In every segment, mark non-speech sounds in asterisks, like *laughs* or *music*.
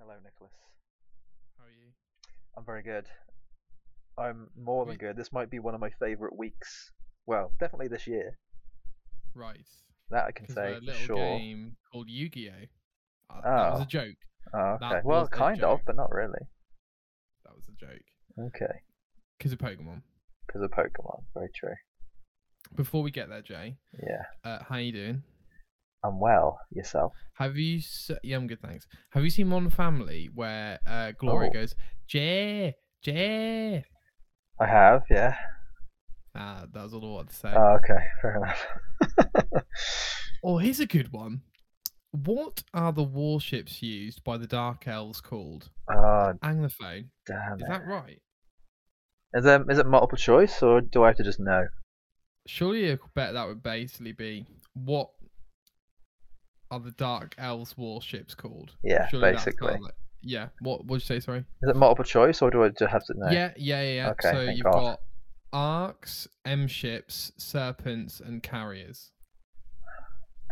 Hello, Nicholas. How are you? I'm very good. I'm more than good. This might be one of my favourite weeks. Well, definitely this year. Right. That I can say a for little sure. game called Yu-Gi-Oh. Uh, That was Oh. a joke. Oh, okay. Well, kind of, but not really. That was a joke. Okay. Because of Pokemon. Because of Pokemon. Very true. Before we get there, Jay, Yeah. uh, how you doing? I'm well. Yourself? Have you? Se- yeah, I'm good, thanks. Have you seen Modern Family where uh, Gloria Oh. goes, Jay, Jay? I have, yeah. Ah, that was all I wanted to say. Oh, okay. Fair enough. *laughs* oh, here's a good one. What are the warships used by the Dark Elves called? oh, Anglophone. damn Is it. that right? Is, there, is it multiple choice, or do I have to just know? Surely I bet that would basically be what are the Dark Elves warships called? Yeah, Surely that's basically. like- yeah. What would you say? Sorry. Is it multiple choice, or do I just have to know? Yeah, yeah, yeah. yeah. Okay, so thank you've God. got arcs, M ships, serpents, and carriers.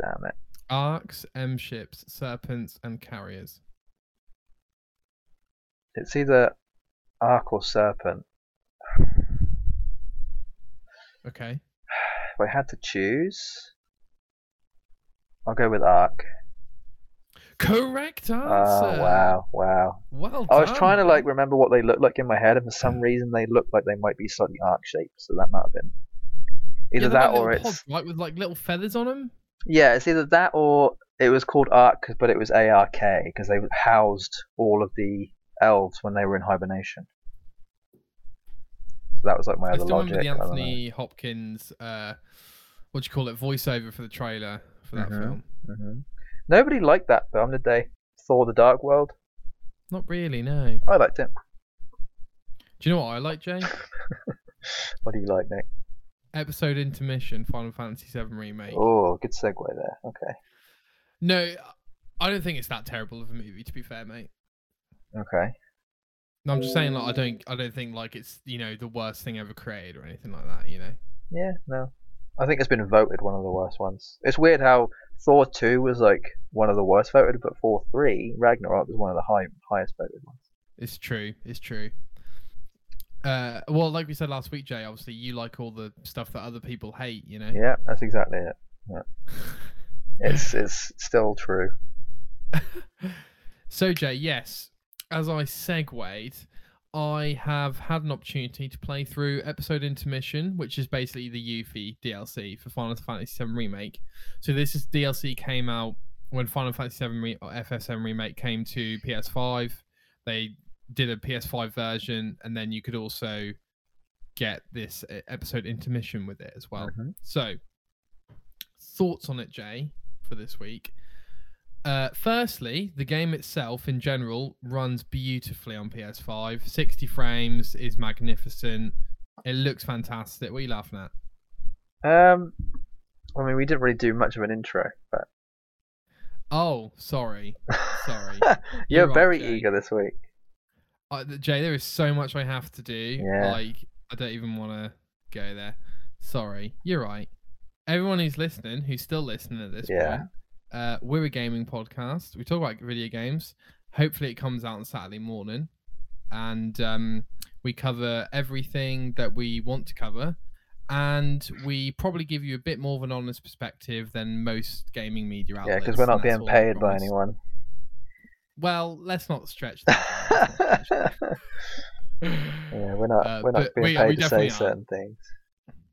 Damn it. Arcs, M ships, serpents, and carriers. It's either arc or Serpent. Okay. *sighs* If I had to choose, I'll go with Ark. Correct answer. Oh wow, wow! Well I was done, trying to like remember what they looked like in my head, and for some reason they looked like they might be slightly arc shaped. So that might have been either they're that like or it's pods, right with like little feathers on them. yeah, it's either that or it was called Ark, but it was ARK because they housed all of the elves when they were in hibernation. So that was like my I other still logic. remember the. Anthony Hopkins, uh, what do you call it, voiceover for the trailer for that Mhm. film. hmm Nobody liked that film, did they? Thor: The Dark World. Not really, no. I liked it. Do you know what I like, Jay? *laughs* What do you like, Nick? Episode intermission, Final Fantasy VII remake. Oh, good segue there. Okay. No, I don't think it's that terrible of a movie. To be fair, mate. Okay. No, I'm just saying, like, I don't, I don't think like it's you know the worst thing ever created or anything like that. You know. Yeah, no. I think it's been voted one of the worst ones. It's weird how Thor 2 was like one of the worst voted, but Thor 3, Ragnarok, was one of the high, highest voted ones. It's true. It's true. Uh, well, like we said last week, Jay. Obviously, you like all the stuff that other people hate. You know. Yeah, that's exactly it. Yeah. *laughs* It's it's still true. *laughs* so, Jay, yes, as I segued, I have had an opportunity to play through episode intermission, which is basically the Yuffie DLC for Final Fantasy VII Remake. So, this is DLC came out when Final Fantasy VII Re- or FSM Remake came to PS5. They did a PS5 version, and then you could also get this episode intermission with it as well. Mhm. So, thoughts on it, Jay, for this week? Uh, firstly, the game itself in general runs beautifully on PS5. 60 frames is magnificent. It looks fantastic. What are you laughing at? Um, I mean, we didn't really do much of an intro, but Oh, sorry. Sorry. *laughs* you're, You're very Jay. eager this week. Uh, Jay, there is so much I have to do. Yeah. Like, I don't even want to go there. Sorry. You're right. Everyone who's listening, who's still listening at this Yeah. point, uh, we're a gaming podcast. We talk about video games. Hopefully, it comes out on Saturday morning. And um, we cover everything that we want to cover. And we probably give you a bit more of an honest perspective than most gaming media outlets. Yeah, because we're not being paid by anyone. Well, let's not stretch that. Let's not stretch that. Yeah, we're not Uh, we're not being we- paid we to say are. certain things.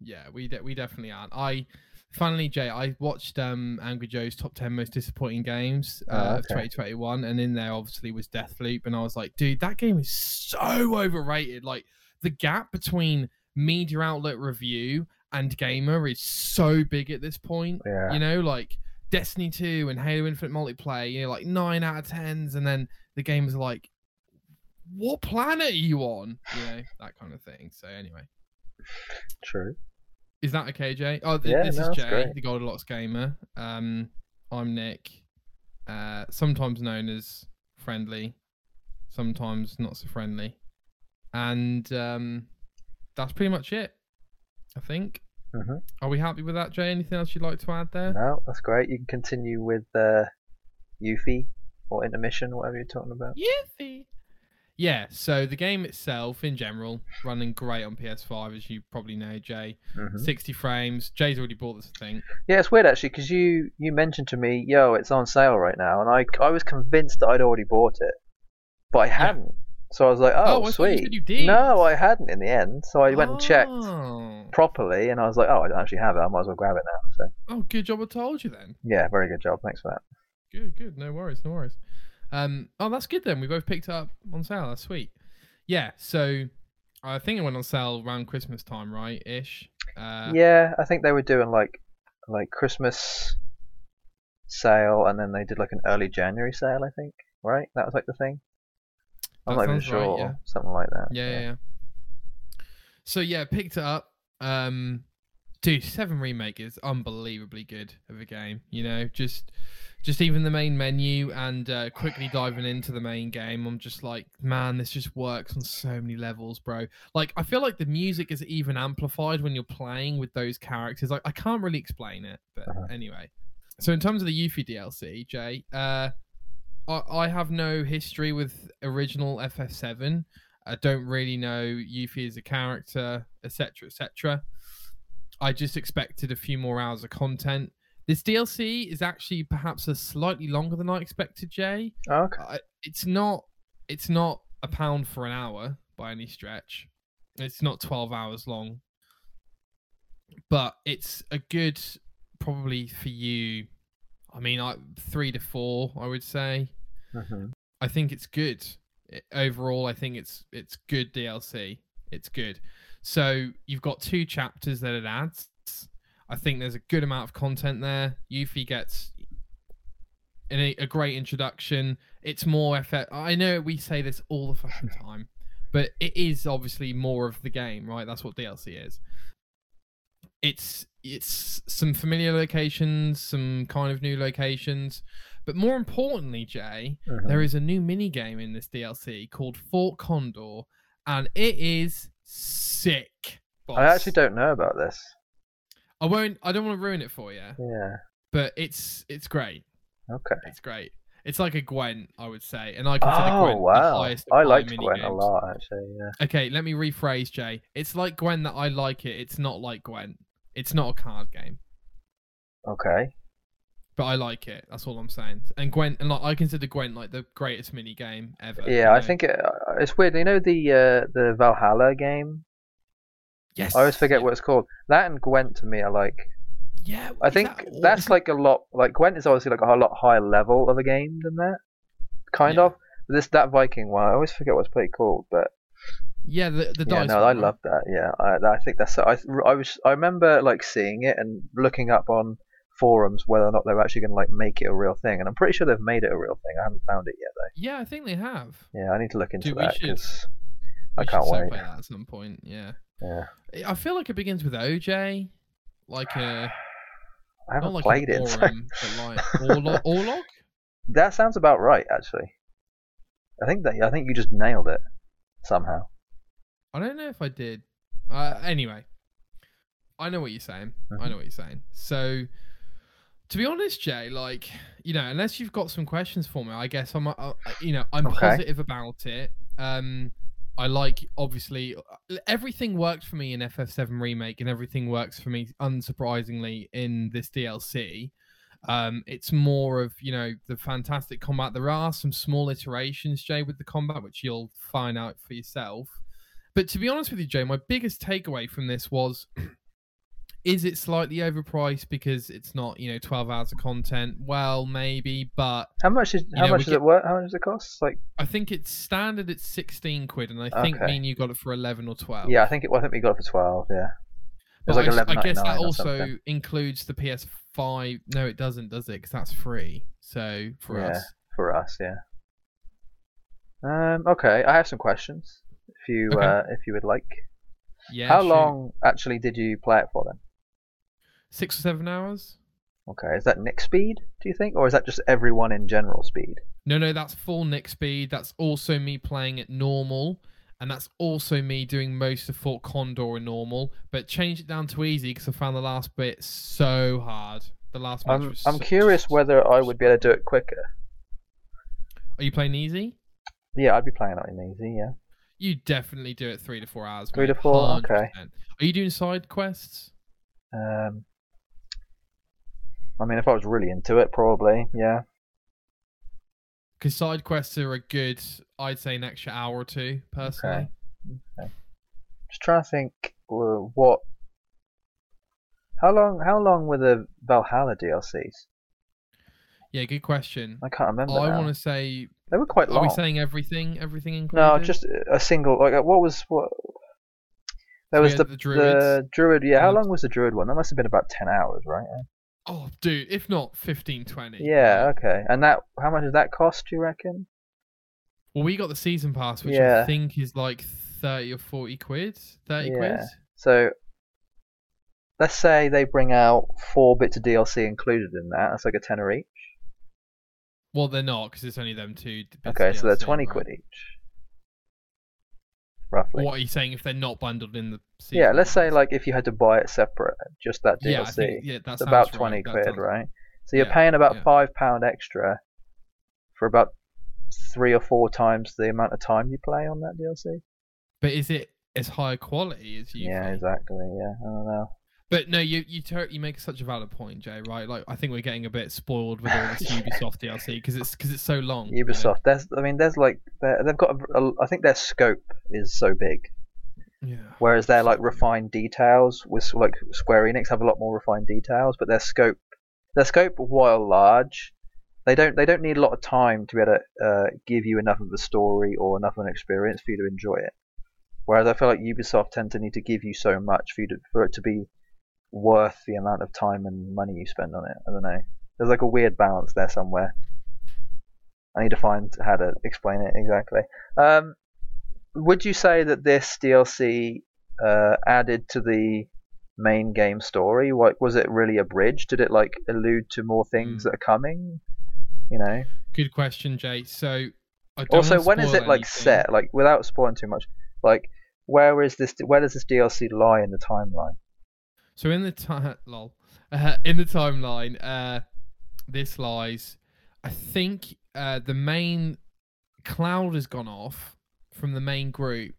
Yeah, we de- we definitely aren't. I finally, Jay, I watched um Angry Joe's top ten most disappointing games uh, Oh, of 2021, and in there obviously was Deathloop, and I was like, dude, that game is so overrated. Like the gap between media outlet review and gamer is so big at this point. Yeah. You know, like Destiny 2 and Halo Infinite multiplayer, you know, like nine out of tens, and then the games are like, what planet are you on? You know, that kind of thing. So anyway. True. Is that okay, Jay? Oh, th- Yeah, this no, is Jay, great. the Goldilocks gamer. Um, I'm Nick, uh, sometimes known as friendly, sometimes not so friendly, and um, that's pretty much it. I think. Mhm. Are we happy with that, Jay? Anything else you'd like to add there? No, that's great. You can continue with uh, Yuffie. or intermission, whatever you're talking about. Yuffie. Yeah, so the game itself, in general, running great on PS5, as you probably know, Jay. hmm 60 frames. Jay's already bought this thing. Yeah, it's weird actually because you you mentioned to me, yo, it's on sale right now, and I I was convinced that I'd already bought it, but I hadn't. So I was like, Oh, oh, sweet. you. No, I hadn't in the end. So I went and checked Oh. properly, and I was like, oh, I don't actually have it. I might as well grab it now. So Oh, good job I told you then. yeah, very good job. Thanks for that. Good, good. No worries, no worries. Um, oh, that's good then. We both picked up on sale. That's sweet. Yeah, so I think it went on sale around Christmas time, right? Ish. Uh, yeah, I think they were doing like like Christmas sale, and then they did like an early January sale. I think right. That was like the thing. I'm not even sounds right, sure. yeah. Something like that. yeah, yeah, yeah. So yeah, picked it up. Um, dude, Seven Remake is unbelievably good of a game. You know, just just even the main menu and uh, quickly diving into the main game. I'm just like, man, this just works on so many levels, bro. Like, I feel like the music is even amplified when you're playing with those characters. Like, I can't really explain it, but anyway. So in terms of the Yuffie DLC, Jay, uh, I, I have no history with original FF7. I don't really know Yuffie as a character, etc., etc. I just expected a few more hours of content. This DLC is actually perhaps a slightly longer than I expected, Jay. Oh, okay. I, it's not. It's not a pound for an hour by any stretch. It's not twelve hours long, but it's a good probably for you. I mean, I three to four, I would say. hmm I think it's good I- overall. I think it's it's good DLC. It's good. So you've got two chapters that it adds. I think there's a good amount of content there. Yuffie gets a, a great introduction. It's more effort. I know we say this all the fucking *laughs* time, but it is obviously more of the game, right? That's what DLC is. It's it's some familiar locations, some kind of new locations, but more importantly, Jay, hmm there is a new mini game in this DLC called Fort Condor, and it is sick. Boss. I actually don't know about this. I won't. I don't want to ruin it for you, Yeah. but it's it's great. Okay. It's great. It's like a Gwent, I would say, and I consider Oh Gwent the wow! highest. I like Gwent a lot actually. Yeah. Okay, let me rephrase, Jay. It's like Gwent that I like it. It's not like Gwent. It's not a card game, Okay. but I like it. That's all I'm saying. And Gwent, and like, I consider Gwent like the greatest mini game ever. you Yeah, I think it, uh, it's weird. You know the uh, the Valhalla game. Yes. I always forget what it's called. That and Gwent to me are like. Yeah. I think that- that's like a lot. Like Gwent is obviously like a lot higher level of a game than that. Kind Yeah. of. This that Viking one. I always forget what it's played called, but Yeah, the the yeah, no, I love that. Yeah, I, I think that's. I I was I remember like seeing it and looking up on forums whether or not they're actually going to like make it a real thing, and I'm pretty sure they've made it a real thing. I haven't found it yet though. Yeah, I think they have. Yeah, I need to look into Dude, we that because I We can't so wait. that at some point. Yeah. Yeah, I feel like it begins with OJ, like a I haven't like played it. so- but like Orlog. *laughs* Orlog? That sounds about right, actually. I think that I think you just nailed it somehow. I don't know if I did. Uh, anyway, I know what you're saying. I Mhm. know what you're saying. So, to be honest, Jay, like you know, unless you've got some questions for me, I guess I'm, uh, you know, I'm Okay. positive about it. Um, I like obviously everything worked for me in FF7 remake, and everything works for me unsurprisingly in this DLC. Um, it's more of you know the fantastic combat. There are some small iterations, Jay, with the combat, which you'll find out for yourself. But to be honest with you, Jay, my biggest takeaway from this was *clears throat* is it slightly overpriced because it's not, you know, 12 hours of content? Well, maybe, but How much is how know, much does get- it work? How much does it cost? Like I think it's standard it's 16 quid and I think Okay. me and you got it for 11 or 12. yeah, I think it. Well, I think we got it for twelve. Yeah, it But was like I, I guess that also includes the PS5. No, it doesn't, does it? Because that's free. So for Yeah. us. for us. Yeah. Um. Okay, I have some questions. If you Okay. uh, if you would like. Yeah. How shoot. long actually did you play it for then? Six or seven hours? Okay, is that Nick speed? Do you think, or is that just everyone in general speed? No, no, that's full Nick speed. That's also me playing at normal. And that's also me doing most of Fort Condor in normal. But change it down to easy because I found the last bit so hard. The last match I'm was I'm so- curious whether I would be able to do it quicker. Are you playing easy? Yeah, I'd be playing it in easy. Yeah. You definitely do it three to four hours. Three mate, to four? 100%. Okay. Are you doing side quests? Um, I mean, if I was really into it, probably. Yeah. Because side quests are a good, I'd say, an extra hour or two personally. Okay. Just trying to think uh, what. How long? How long were the Valhalla DLCs? Yeah, good question. I can't remember. I want to say, They were quite long. are we saying everything? Everything included? no, just a single. Like, what was what? There So was the the the druid. Yeah, how and long was the druid one? That must have been about ten hours, right? Oh, dude, if not 15, 20. Yeah. Okay. And that, how much does that cost? Do you reckon? Well, we got the season pass, which Yeah. I think is like 30 or 40 quid. 30 Yeah. quid? So, let's say they bring out four bits of DLC included in that. That's like a tenner each. Well, they're not because it's only them two. bits of Okay, so they're twenty right? quid each, roughly. What are you saying if they're not bundled in the season Yeah, let's say like if you had to buy it separate, just that DLC, Yeah, think, yeah, that it's about twenty That quid, right? So you're yeah, paying about yeah. five pound extra for about three or four times the amount of time you play on that DLC. But is it as high quality as you? Yeah, think? exactly. Yeah, I don't know. But no, you you ter- you make such a valid point, Jay. Right? Like I think we're getting a bit spoiled with all this *laughs* Ubisoft DLC because it's because it's so long. you know? Ubisoft, there's, I mean, there's like, they're- they've got, a, a, I think their scope is so big, Yeah. whereas their like refined details with like Square Enix have a lot more refined details, but their scope, their scope while large, they don't they don't need a lot of time to be able to uh, give you enough of a story or enough of an experience for you to enjoy it. Whereas I feel like Ubisoft tend to need to give you so much for you to, for it to be worth the amount of time and money you spend on it. I don't know. There's like a weird balance there somewhere. I need to find how to explain it exactly. Um, would you say that this DLC uh, added to the main game story? Like, was it really a bridge? Did it like allude to more things Hmm. that are coming? You know. Good question, Jay. So Also, when is it like anything. set? Like without spoiling too much, like where is this? Where does this DLC lie in the timeline? So in the time, *laughs* lol, uh, in the timeline, uh, this lies. I think uh, the main cloud has gone off from the main group,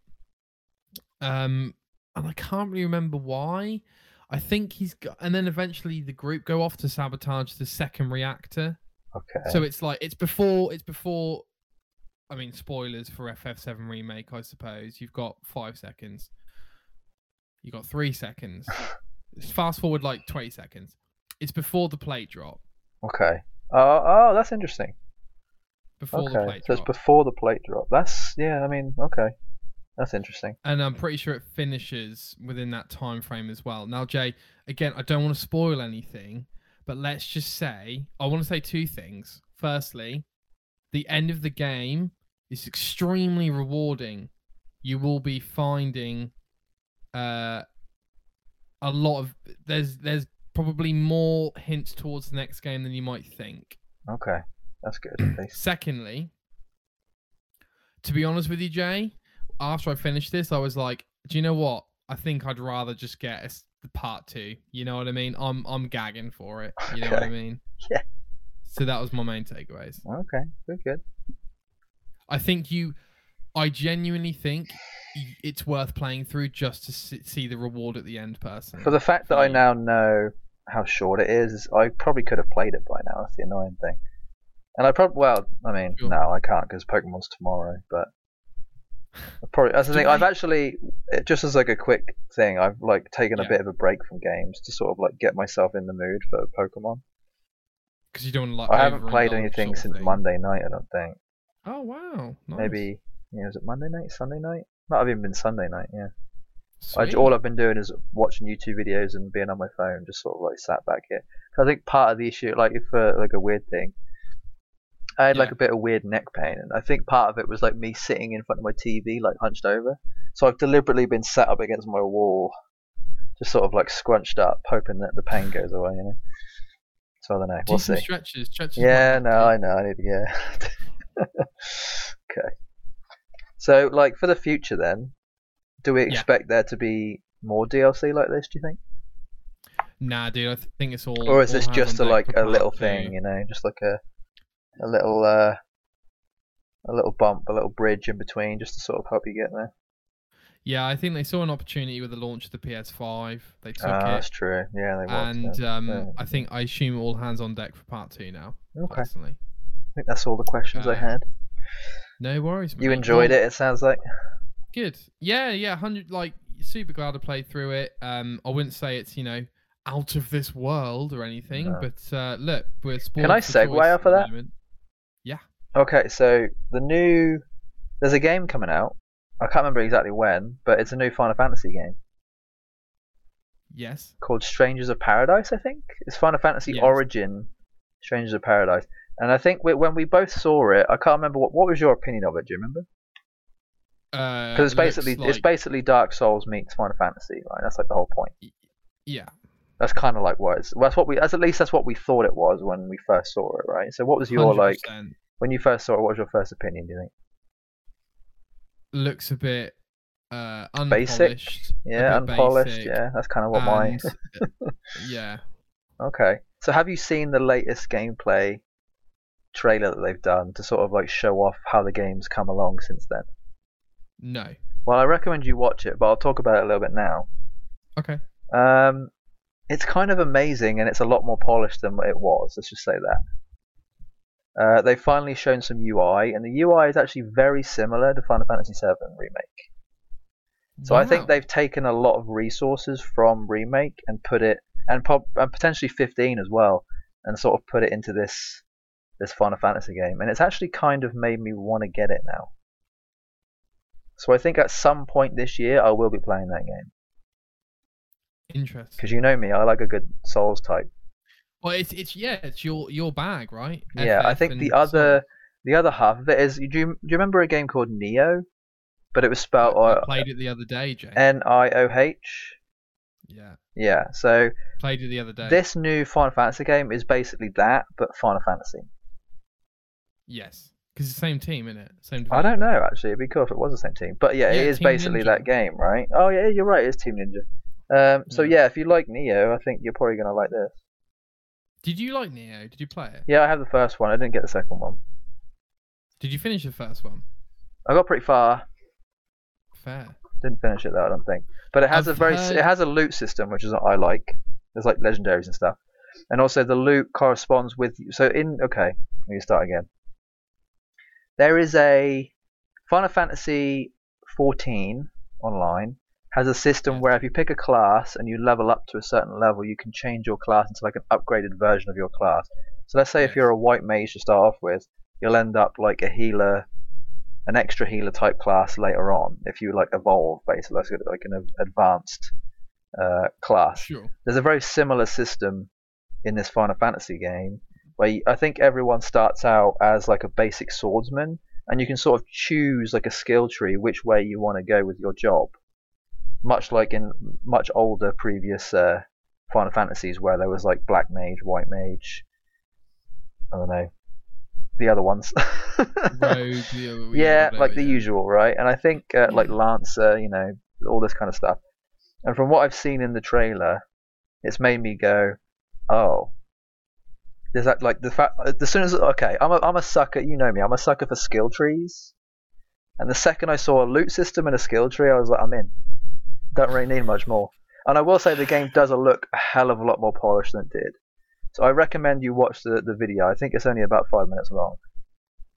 um, and I can't really remember why. I think he's got, and then eventually the group go off to sabotage the second reactor. Okay. So it's like it's before it's before. I mean, spoilers for FF7 remake, I suppose. You've got five seconds. You got three seconds. *laughs* Fast forward like twenty seconds. It's before the plate drop. okay. Oh, oh, that's interesting. Before the Okay, plate so it's before the plate drop. That's yeah. I mean, okay, that's interesting. and I'm pretty sure it finishes within that time frame as well. Now, Jay, again, I don't want to spoil anything, but let's just say I want to say two things. Firstly, the end of the game is extremely rewarding. You will be finding uh, a lot of there's there's probably more hints towards the next game than you might think. Okay, that's good. *clears throat* Secondly, to be honest with you, Jay, after I finished this, I was like, do you know what? I think I'd rather just get a the part two. You know what I mean? I'm I'm gagging for it. You know what I mean? *laughs* Yeah. So that was my main takeaways. Okay, good, good. I think you, I genuinely think it's worth playing through just to see, the reward at the end. Personally, For the fact that I now know how short it is, I probably could have played it by now. That's the annoying thing. And I probably, well, I mean, Sure. no, I can't because Pokemon's tomorrow. But I probably that's the thing. I've actually, just as like a quick thing, I've like taken a bit of a break from games to sort of like get myself in the mood for Pokemon. because you don't like. I haven't played anything sort of since. Monday night. I don't think. Oh wow! Nice. Maybe, yeah, was it Monday night, Sunday night? Might have even been Sunday night. Yeah. I, all I've been doing is watching YouTube videos and being on my phone, just sort of like sat back here. 'Cause I think part of the issue, like if uh, like a weird thing, I had like a bit of weird neck pain, and I think part of it was like me sitting in front of my TV, like hunched over. So I've deliberately been sat up against my wall, just sort of like scrunched up, hoping that the pain goes away. You know. So I don't know. Do We'll see. stretches. Stretches. Yeah, no, I know. I need to. Yeah. *laughs* okay. So, like for the future, then, do we Yeah. expect there to be more DLC like this? Do you think? Nah, dude. I th- think it's all. or is all this just a like a little thing, you know, just like a a little uh a little bump, a little bridge in between, just to sort of help you get there. Yeah, I think they saw an opportunity with the launch of the PS5. They took Ah, it, that's true. Yeah, they and yeah. um, yeah. I think I assume all hands on deck for part two now. Okay, Personally, I think that's all the questions I Uh, had. No worries. You enjoyed it. It sounds like. Good. Yeah, yeah. Hundred. Like, super glad I played through it. Um, I wouldn't say it's you know out of this world or anything, No. but uh, look, we're Can I segue off of that? moment. Okay, so the new there's a game coming out. I can't remember exactly when, but it's a new Final Fantasy game Yes. called Strangers of Paradise. I think it's Final Fantasy Yes. Origin, Strangers of Paradise. And I think we, when we both saw it, I can't remember what what was your opinion of it. Do you remember? Because Because it's basically it's basically Dark Souls meets Final Fantasy, right? That's like the whole point. yeah. That's kind of like what it's. That's what we. That's at least that's what we thought it was when we first saw it, right? So what was your like 100%. when you first saw it? What was your first opinion? Do you think? looks a bit uh unpolished. a Yeah, unpolished. basic, Yeah, that's kind of what and, uh, *laughs* yeah. Okay. So have you seen the latest gameplay trailer that they've done to sort of like show off how the game's come along since then? No. Well, I recommend you watch it, but I'll talk about it a little bit now. Okay. Um, it's kind of amazing, and it's a lot more polished than it was. Let's just say that. Uh, they've finally shown some UI, and the UI is actually very similar to Final Fantasy VII Remake. So I think they've taken a lot of resources from Remake and put it, and, po- and potentially 15 as well, and sort of put it into this this Final Fantasy game, and it's actually kind of made me want to get it now. So I think at some point this year I will be playing that game interesting. because you know me, I like a good Souls type. Well, it's it's yeah, it's your your bag, right? Yeah, I think the other the other half of it is. Do you, do you remember a game called Nioh? But it was spelled. I uh, played it the other day, Jay. N I O H. yeah, Yeah. So played it the other day. this new Final Fantasy game is basically that, but Final Fantasy. Yes, because it's the same team, isn't it? Same. I don't know actually. It'd be cool if it was the same team. But yeah, Yeah, it is Team basically Ninja. that game, right? Oh yeah, you're right. It's Team Ninja. Um, so Yeah. yeah, if you like Nioh, I think you're probably gonna like this. Did you like Nioh? Did you play it? Yeah, I have the first one. I didn't get the second one. Did you finish the first one? I got pretty far. Fair. Didn't finish it though. I don't think. But it has I've a very heard- it has a loot system, which is what I like. There's like legendaries and stuff, and also the loot corresponds with. So in okay, let me start again. There is a Final Fantasy 14 online has a system where if you pick a class and you level up to a certain level, you can change your class into like an upgraded version of your class. So let's say if you're a white mage to start off with, you'll end up like a healer, an extra healer type class later on if you like evolve basically, like, an advanced uh, class. Sure. There's a very similar system in this Final Fantasy game where you, I think everyone starts out as like a basic swordsman, and you can sort of choose like a skill tree which way you want to go with your job. Much like in much older previous uh, Final Fantasies where there was like black mage, white mage, I don't know, the other ones. *laughs* Rogue. yeah, like the yeah. usual, right? And I think uh, like Lancer, you know, all this kind of stuff. And from what I've seen in the trailer, it's made me go, oh. There's that like the fact as soon as okay, I'm a I'm a sucker. You know me, I'm a sucker for skill trees. And the second I saw a loot system and a skill tree, I was like, I'm in. Don't really need much more. And I will say the game does look a hell of a lot more polished than it did. So I recommend you watch the, the video. I think it's only about five minutes long.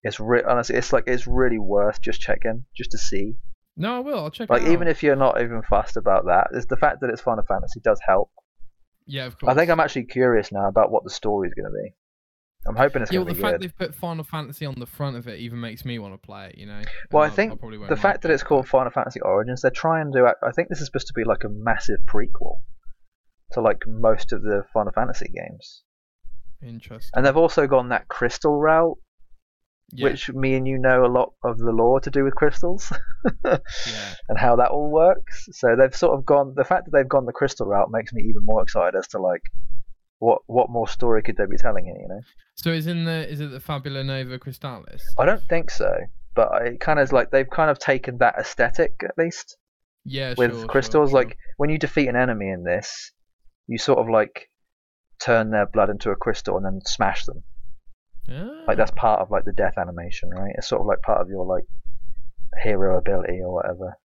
It's re- honestly, it's like it's really worth just checking, just to see. No, I will. I'll check Like it out. even if you're not even fussed about that, it's the fact that it's Final Fantasy does help. Yeah, of course. I think I'm actually curious now about what the story is going to be. I'm hoping it's Yeah, going well, to the fact they've put Final Fantasy on the front of it even makes me want to play it. You know. Well, And I think won't the fact that it's called Final Fantasy Origins, they're trying to. I think this is supposed to be like a massive prequel to like most of the Final Fantasy games. Interesting. And they've also gone that crystal route, Yeah, which me and you know a lot of the lore to do with crystals *laughs* yeah. and how that all works. So they've sort of gone. The fact that they've gone the crystal route makes me even more excited as to like what what more story could they be telling here? You know, So is in the is it the Fabula Nova Crystallis? I don't think so, but it kind of like they've kind of taken that aesthetic at least Yeah, with sure, sure, crystals. sure. Like when you defeat an enemy in this, you sort of like turn their blood into a crystal and then smash them. Like that's Ah. part of like the death animation, right? It's sort of like part of your like hero ability or whatever.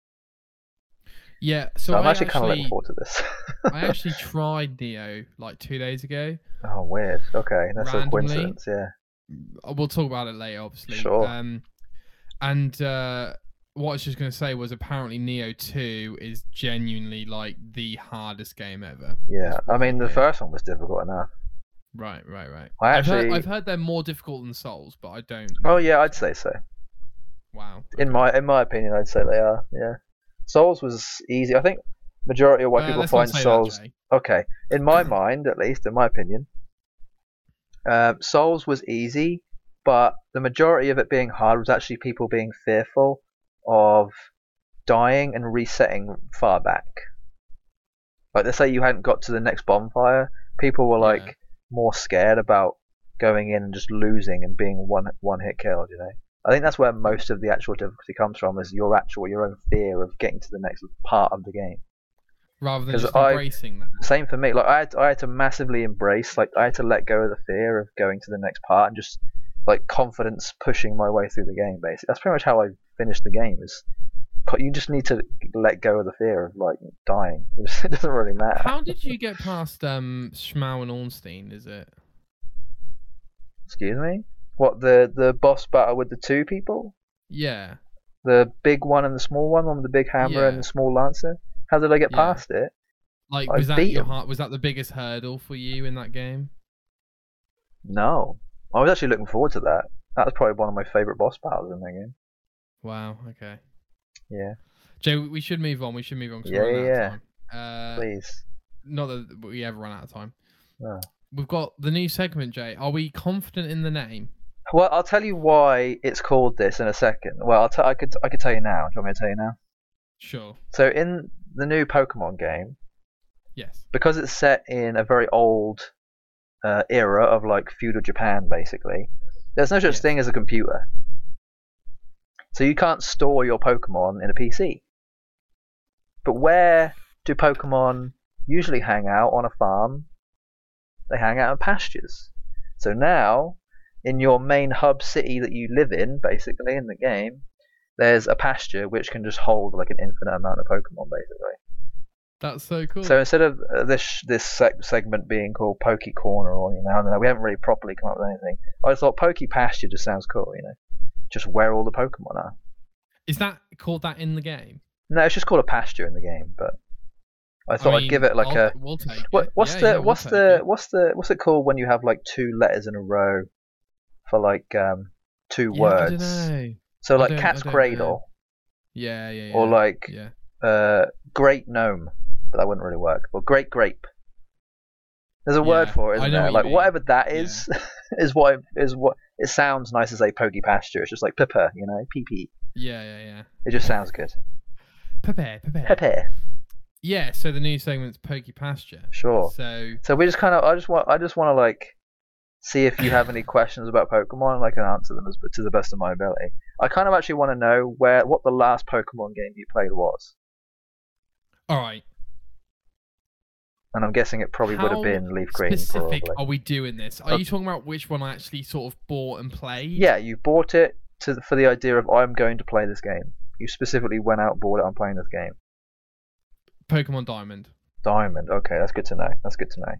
Yeah, so, So, I'm I actually, kind of looking forward to this. I *laughs* actually tried Nioh like two days ago. oh, weird. Okay, that's a coincidence. Yeah. Uh, We'll talk about it later, obviously. Sure. Um, and uh, what I was just going to say was apparently Nioh 2 is genuinely like the hardest game ever. Yeah. I mean, the first one was difficult enough. Right, right, right. I I've, heard, actually- I've heard they're more difficult than Souls, but I don't. Oh yeah, I'd say so. Wow. In okay. my in my opinion, I'd say they are. Yeah. Souls was easy. I think majority of why Uh, people find that, Souls. Jay. okay, in my *clears throat* mind, at least, in my opinion, uh, Souls was easy, but the majority of it being hard was actually people being fearful of dying and resetting far back. Like, let's say you hadn't got to the next bonfire, people were like Yeah. More scared about going in and just losing and being one one hit killed. You know, I think that's where most of the actual difficulty comes from, is your actual your own fear of getting to the next part of the game Rather than just I- embracing that. same for me. Like I had, I had to massively embrace, like I had to let go of the fear of going to the next part and just like confidence pushing my way through the game. Basically, that's pretty much how I finished the game. Is you just need to let go of the fear of like dying. It, *laughs* just, it doesn't really matter. How did you get past um, Smough and Ornstein? Is it? Excuse me. What the the boss battle with the two people? Yeah. The big one and the small one, one with the big hammer and the small lancer. How did I get Yeah. past it? Like, I was that your heart? Was that the biggest hurdle for you in that game? No, I was actually looking forward to that. That was probably one of my favorite boss battles in that game. Wow. Okay. Yeah, Jay, we should move on. We should move on. Yeah, yeah, out of time. Uh, please. not that we ever run out of time. No. We've got the new segment, Jay. Are we confident in the name? Well, I'll tell you why it's called this in a second. Well, I'll t- I could I could tell you now. Do you want me to tell you now? Sure. So in the new Pokemon game, Yes. because it's set in a very old uh, era of like feudal Japan, basically, there's no such Yes. thing as a computer. So you can't store your Pokemon in a PC. But where do Pokemon usually hang out on a farm? They hang out in pastures. So now, in your main hub city that you live in, basically in the game, there's a pasture which can just hold like an infinite amount of Pokemon, basically. That's so cool. So instead of uh, this this seg- segment being called Pokey Corner or you know, I don't know, we haven't really properly come up with anything. I thought Pokey Pasture just sounds cool, you know, just where all the Pokemon are. Is that called that in the game? No, it's just called a pasture in the game, but I thought I would mean, give it like I'll- a We'll take what, what's Yeah, the yeah, we'll what's the it. what's the what's it called when you have like two letters in a row for like um two Yeah, I words? don't know. So like Cat's. Cradle Yeah, yeah, yeah. or like uh Great Gnome, but that wouldn't really work. Or Great Grape. There's a word for it, isn't there? what Like whatever that is, *laughs* is what is what it sounds nice to say. Pokey pasture. It's just like pepper, you know, pee Yeah, yeah, yeah. It just sounds good. Prepare, prepare. Pepper. Yeah, so the new segment's Pokey Pasture. Sure. So So we just kind of, I just want, I just want to like see if you have any *laughs* questions about Pokemon, and I can answer them as to the best of my ability. I kind of actually want to know where what the last Pokemon game you played was, all right. And I'm guessing it probably would have been Leaf Green. specific Probably. are we doing this? Are Oh. you talking about which one I actually sort of bought and played? Yeah, you bought it to for the idea of I'm going to play this game. You specifically went out and bought it. I'm playing this game. Pokemon Diamond. Diamond. Okay, that's good to know. That's good to know.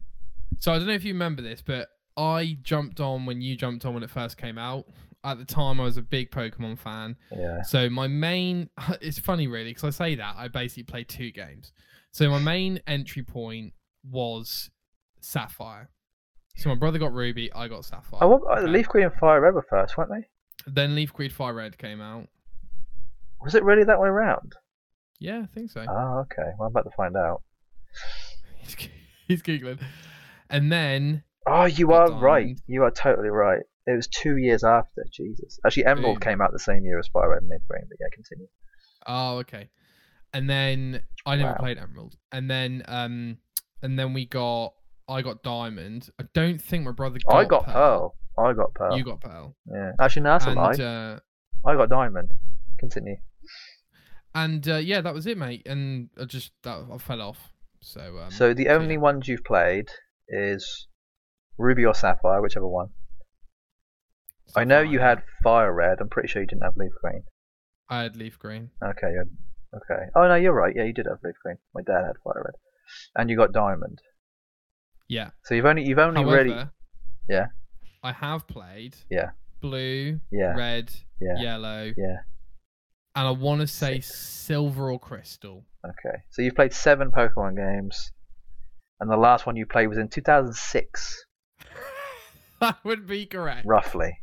So I don't know if you remember this, but I jumped on when you jumped on when it first came out. At the time, I was a big Pokemon fan. Yeah. So my main, *laughs* it's funny really, because I say that I basically played two games. So my main entry point was Sapphire. So my brother got Ruby, I got Sapphire. Oh, what, uh, Okay. Leaf Green and Fire Red were first, weren't they? Then Leaf Green Fire Red came out. Was it really that way around? Yeah, I think so. Oh, okay. Well, I'm about to find out. *laughs* He's, giggling. And then Oh, you are right. You are totally right. It was two years after. Jesus. Actually, Emerald Boom. came out the same year as Fire Red and Leaf Green, but yeah, continue. Oh, okay. And then I never Wow. played Emerald. And then um and then we got I got Diamond. I don't think my brother got I got Pearl. I got Pearl. You got Pearl. Yeah. Actually, no, that's a and lie. uh I got Diamond. Continue. and uh, yeah, that was it, mate. And I just that I fell off. So um so the only yeah. ones you've played is Ruby or Sapphire, whichever one. I know you had Fire Red. I'm pretty sure you didn't have Leaf Green. I had leaf green. Okay, okay. Oh no, you're right. Yeah, you did have Leaf Green. My dad had Fire Red, and you got Diamond. Yeah. So you've only you've only However, really Yeah. I have played. Yeah. Blue, yeah red, yeah yellow, yeah. and I want to say silver or crystal. Okay, so you've played seven Pokemon games, and the last one you played was in 2006, *laughs* that would be correct. roughly.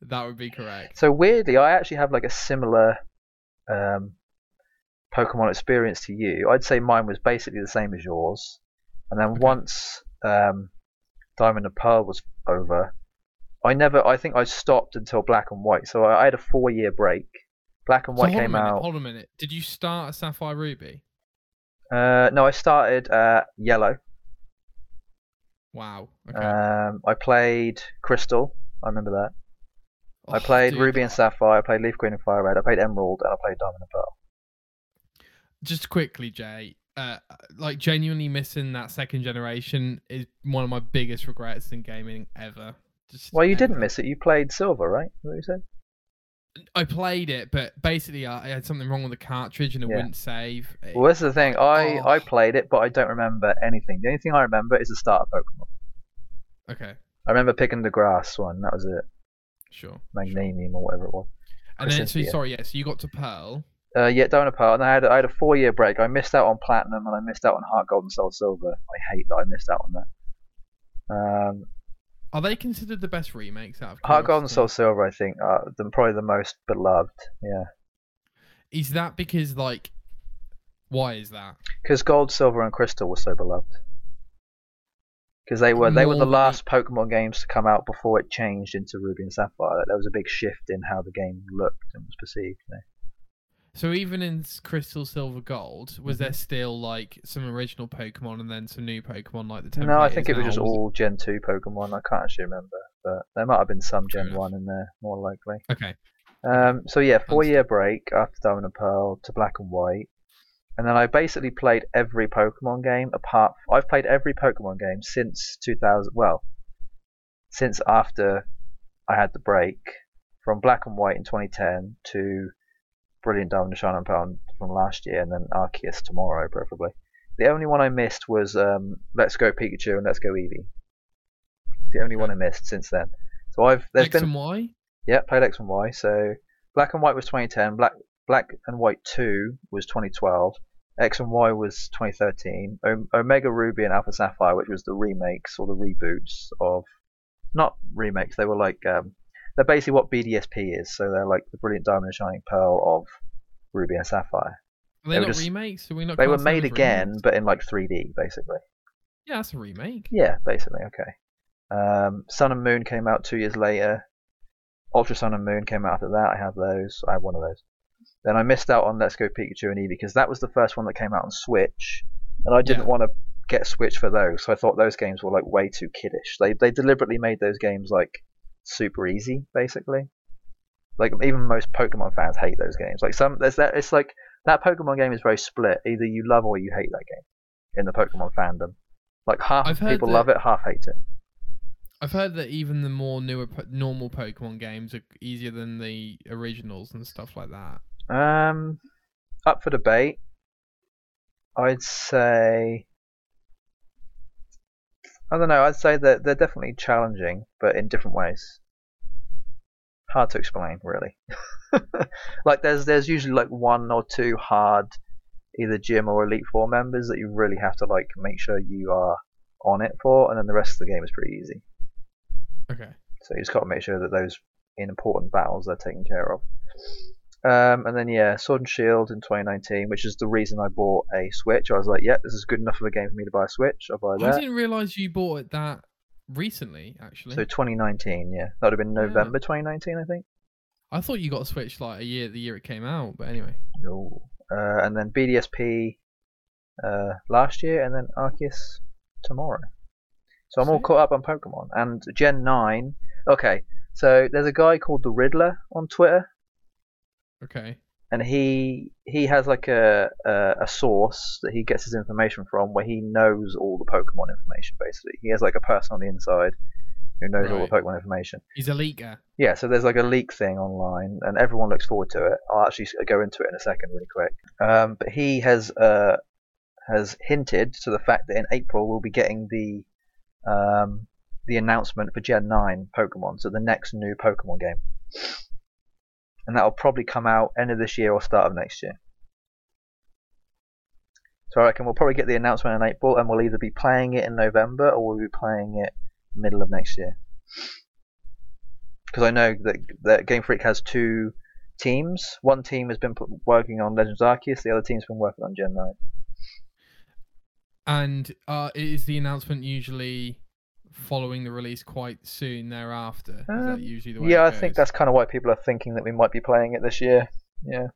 That would be correct. So weirdly, I actually have like a similar um, Pokemon experience to you. I'd say mine was basically the same as yours, and then Okay. once um, Diamond and Pearl was over, I never. I think I stopped until Black and White. So I, I had a four-year break. Black and White hold came minute, out. Hold a minute. Did you start at Sapphire Ruby? Uh, no, I started uh, Yellow. Wow. Okay. Um, I played Crystal. I remember that. I Oh, played dude, Ruby and Sapphire. I played Leaf Green and Fire Red. I played Emerald, and I played Diamond and Pearl. Just quickly, Jay. Uh, like genuinely missing that second generation is one of my biggest regrets in gaming ever. Just Well, you didn't miss it. You played Silver, right? Is that what you said? I played it, but basically I had something wrong with the cartridge and it Yeah. wouldn't save. It- Well, this is the thing. I, Oh. I played it, but I don't remember anything. The only thing I remember is the start of Pokemon. okay, I remember picking the grass one. That was it. sure. sure. Or whatever it was. And then, so sorry, yeah. So you got to Pearl. Uh, yeah, and Pearl. And I had, I had a four year break. I missed out on Platinum and I missed out on Heart Gold and Soul Silver. I hate that I missed out on that. Um, Are they considered the best remakes out of Heart Gold and Soul? Silver, I think, are the, probably the most beloved. Yeah. Is that because like, why is that? Because Gold, Silver, and Crystal were so beloved. Because they were they were the last Pokemon games to come out before it changed into Ruby and Sapphire. Like, there was a big shift in how the game looked and was perceived. You know? So even in Crystal, Silver, Gold, was Mm-hmm. there still like some original Pokemon and then some new Pokemon like the template? No, I is think it was now, just all Gen two Pokemon. I can't actually remember, but there might have been some Gen one in there, more likely. Okay. Um, so yeah, four year break after Diamond and Pearl to Black and White, and then I basically played every Pokemon game apart. I've played every Pokemon game since 2000. Well, since after I had the break from Black and White in 2010 to Brilliant Diamond shine and Shining Pearl from last year, and then Arceus tomorrow, preferably. The only one I missed was um, Let's Go Pikachu and Let's Go Eevee. It's the only one I missed since then. So I've there's X been and Y. yeah, played X and Y. So Black and White was 2010. Black Black and White 2 was 2012. X and Y was 2013. O- Omega Ruby and Alpha Sapphire, which was the remakes or the reboots of, not remakes. They were like um, they're basically what BDSP is. So they're like the Brilliant Diamond and Shining Pearl of Ruby and Sapphire. Are they, They not just- remakes? Do we not? They were made again, remakes? but in like 3D, basically. Yeah, that's a remake. Yeah, basically. Okay. Um, Sun and Moon came out two years later. Ultra Sun and Moon came out after that. I have those. I have one of those. Then I missed out on Let's Go Pikachu and Eevee because that was the first one that came out on Switch, and I didn't Yeah. want to get Switch for those. So I thought those games were like way too kiddish. They they deliberately made those games like super easy, basically. Like even most Pokemon fans hate those games. Like some there's that it's like that Pokemon game is very split. Either you love or you hate that game in the Pokemon fandom. Like half I've people that- love it, half hate it. I've heard that even the more newer normal Pokemon games are easier than the originals and stuff like that. Um, up for debate. I'd say. I don't know. I'd say that they're definitely challenging, but in different ways. Hard to explain, really. *laughs* like there's there's usually like one or two hard, either gym or elite four members that you really have to like make sure you are on it for, and then the rest of the game is pretty easy. Okay. So you just got to make sure that those important battles are taken care of. Um, and then yeah, Sword and Shield in 2019, which is the reason I bought a Switch. I was like, yeah, this is good enough of a game for me to buy a Switch. I'll buy I didn't realize you bought it that recently. Actually, So 2019, yeah, that would have been Yeah. November 2019, I think. I thought you got a Switch like a year the year it came out. But anyway, No. Uh, and then BDSP uh, last year, and then Arceus tomorrow. So I'm all caught up on Pokemon and Gen 9. Okay, so there's a guy called the Riddler on Twitter. Okay. and he he has like a, a a source that he gets his information from where he knows all the Pokemon information basically. He has like a person on the inside who knows all the Pokemon information. He's a leaker. Yeah, so there's like a leak thing online, and everyone looks forward to it. I'll actually s- go into it in a second, really quick. Um, but he has uh, has hinted to the fact that in April we'll be getting the um, the announcement for Gen 9 Pokemon, so the next new Pokemon game, and that'll probably come out end of this year or start of next year. So I reckon we'll probably get the announcement in April, and we'll either be playing it in November or we'll be playing it middle of next year because I know that, that Game Freak has two teams. One team has been working on Legends Arceus, the other team's been working on Gen 9. And uh, is the announcement usually following the release quite soon thereafter? Is Um, that usually the way? Yeah, I think that's kind of why people are thinking that we might be playing it this year. Yeah.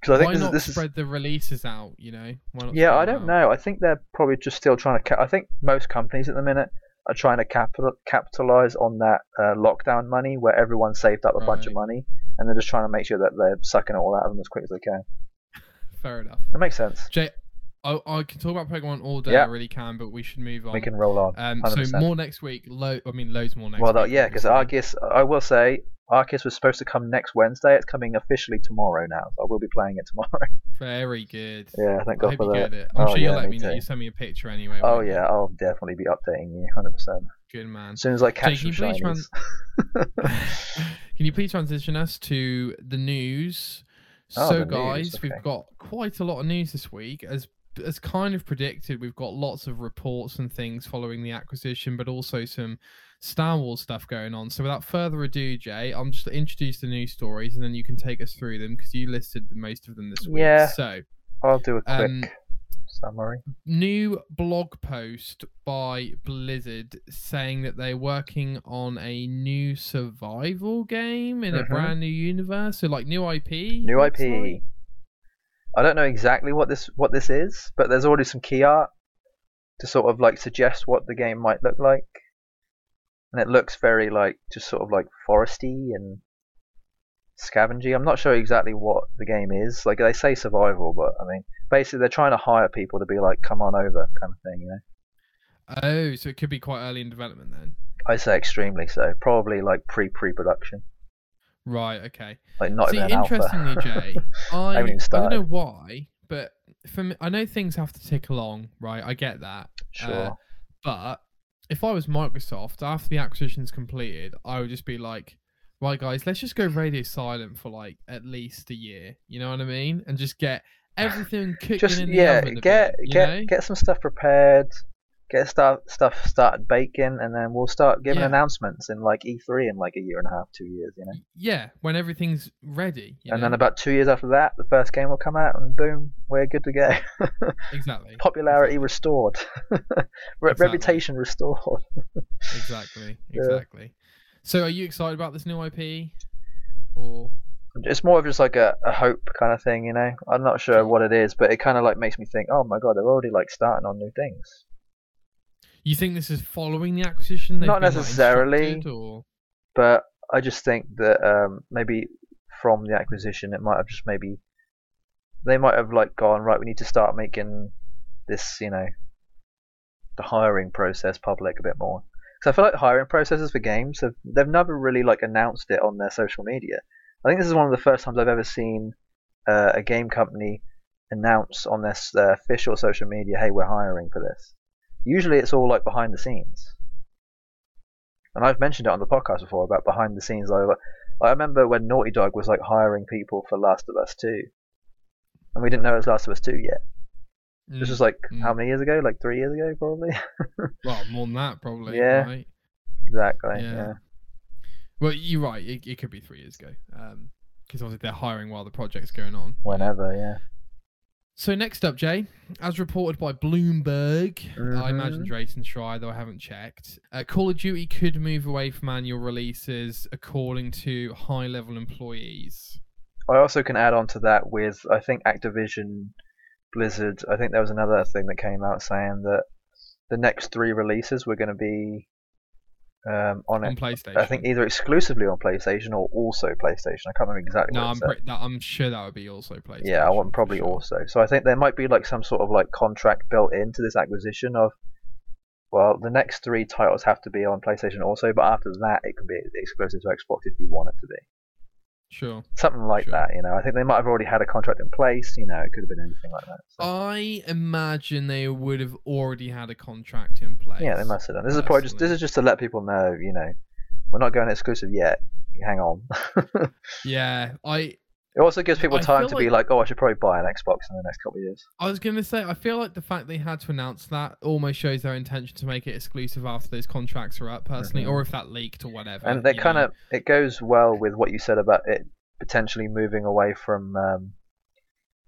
Because I think Why this, not this is. spread the releases out? You know. Why not Yeah, I don't out? know. I think they're probably just still trying to. Ca- I think most companies at the minute are trying to capital capitalize on that uh, lockdown money where everyone saved up a bunch of money and they're just trying to make sure that they're sucking it all out of them as quick as they can. *laughs* Fair enough. It makes sense. Jay, I, I can talk about Pokemon all day. Yeah. I really can, but we should move on. We can roll on. Um, so more next week. Lo- I mean, loads more next well, week. yeah, because. Arceus, I will say, Arceus was supposed to come next Wednesday. It's coming officially tomorrow now. So I will be playing it tomorrow. *laughs* Very good. yeah, thank I God hope for you that. get it. I'm Oh, sure you'll yeah, let me know. too. You send me a picture anyway. Oh won't you? yeah, I'll definitely be updating you, hundred percent. Good man. As soon as I catch some can you please. *laughs* Can you please transition us to the news? Oh, so, news, guys, okay. we've got quite a lot of news this week. As as kind of predicted, we've got lots of reports and things following the acquisition, but also some Star Wars stuff going on. So, without further ado, Jay, I'm just to introduce the news stories, and then you can take us through them because you listed most of them this week. Yeah. So, I'll do a quick Um, summary. new blog post by Blizzard saying that they're working on a new survival game in a Mhm. brand new universe. So like new IP. New IP. like? I don't know exactly what this what this is, but there's already some key art to sort of like suggest what the game might look like, and it looks very like just sort of like foresty and scavengy. I'm not sure exactly what the game is. Like they say survival, but I mean basically they're trying to hire people to be like come on over kind of thing, you know. Oh, so it could be quite early in development then. I say extremely so, probably like pre pre production, Right. Okay. like not See, even an interestingly, alpha. *laughs* Jay, I, I don't know why, but for me, I know things have to tick along, right? I get that. sure. Uh, But if I was Microsoft, after the acquisition's completed, I would just be like, right, guys, let's just go radio silent for like at least a year. You know what I mean? And just get everything cooking just in the yeah, oven get bit, get know? get some stuff prepared, get stuff stuff started baking, and then we'll start giving Yeah. announcements in like E3 in like a year and a half, two years, you know. Yeah, when everything's ready. And know? then about two years after that, the first game will come out, and boom, we're good to go. *laughs* exactly, Popularity exactly. restored, *laughs* Re- Exactly. reputation restored. exactly, *laughs* Yeah. exactly. So, are you excited about this new IP, or It's more of just like a, a hope kind of thing, you know. I'm not sure Sure. what it is, but it kind of like makes me think, oh my god, they're already like starting on new things. You think this is following the acquisition? Not necessarily. or but I just think that um, maybe from the acquisition, it might have just maybe they might have like gone right. We need to start making this, you know, the hiring process public a bit more. Because I feel like hiring processes for games have they've never really like announced it on their social media. I think this is one of the first times I've ever seen uh, a game company announce on their their official social media, "Hey, we're hiring for this." Usually, it's all like behind the scenes and I've mentioned it on the podcast before about behind the scenes. Like, I remember when Naughty Dog was like hiring people for Last of Us Two, and we didn't know it was Last of Us Two yet. This Mm, was like mm. how many years ago? Like three years ago, probably. *laughs* well, more than that, probably. Yeah. Right? exactly. Yeah. Yeah. Well, you're right. It, it could be three years ago. Um, because obviously they're hiring while the project's going on. Whenever. Yeah. So next up, Jay, as reported by Bloomberg, I imagine. Drayton Try, though I haven't checked. Uh, Call of Duty could move away from annual releases, according to high-level employees. I also can add on to that with I think Activision, Blizzard. I think there was another thing that came out saying that the next three releases were going to be um, on on it. PlayStation. I think either exclusively on PlayStation or also PlayStation. I can't remember exactly. no, what I'm pretty, that, I'm sure that would be also PlayStation. Yeah, I want probably sure. also. So I think there might be like some sort of like contract built into this acquisition of, well, the next three titles have to be on PlayStation also, but after that, it can be exclusive to Xbox if you want it to be. Sure. Something like Sure. that, you know. I think they might have already had a contract in place. You know, it could have been anything like that. so- I imagine they would have already had a contract in place. yeah, they must have done. This is probably just this is just to let people know, you know, we're not going exclusive yet. Hang on. *laughs* Yeah, I it also gives people I time to be like, oh, I should probably buy an Xbox in the next couple of years. I was gonna say I feel like the fact they had to announce that almost shows their intention to make it exclusive after those contracts are up, personally, Mhm. or if that leaked or whatever. and they kind of it goes well with what you said about it potentially moving away from um,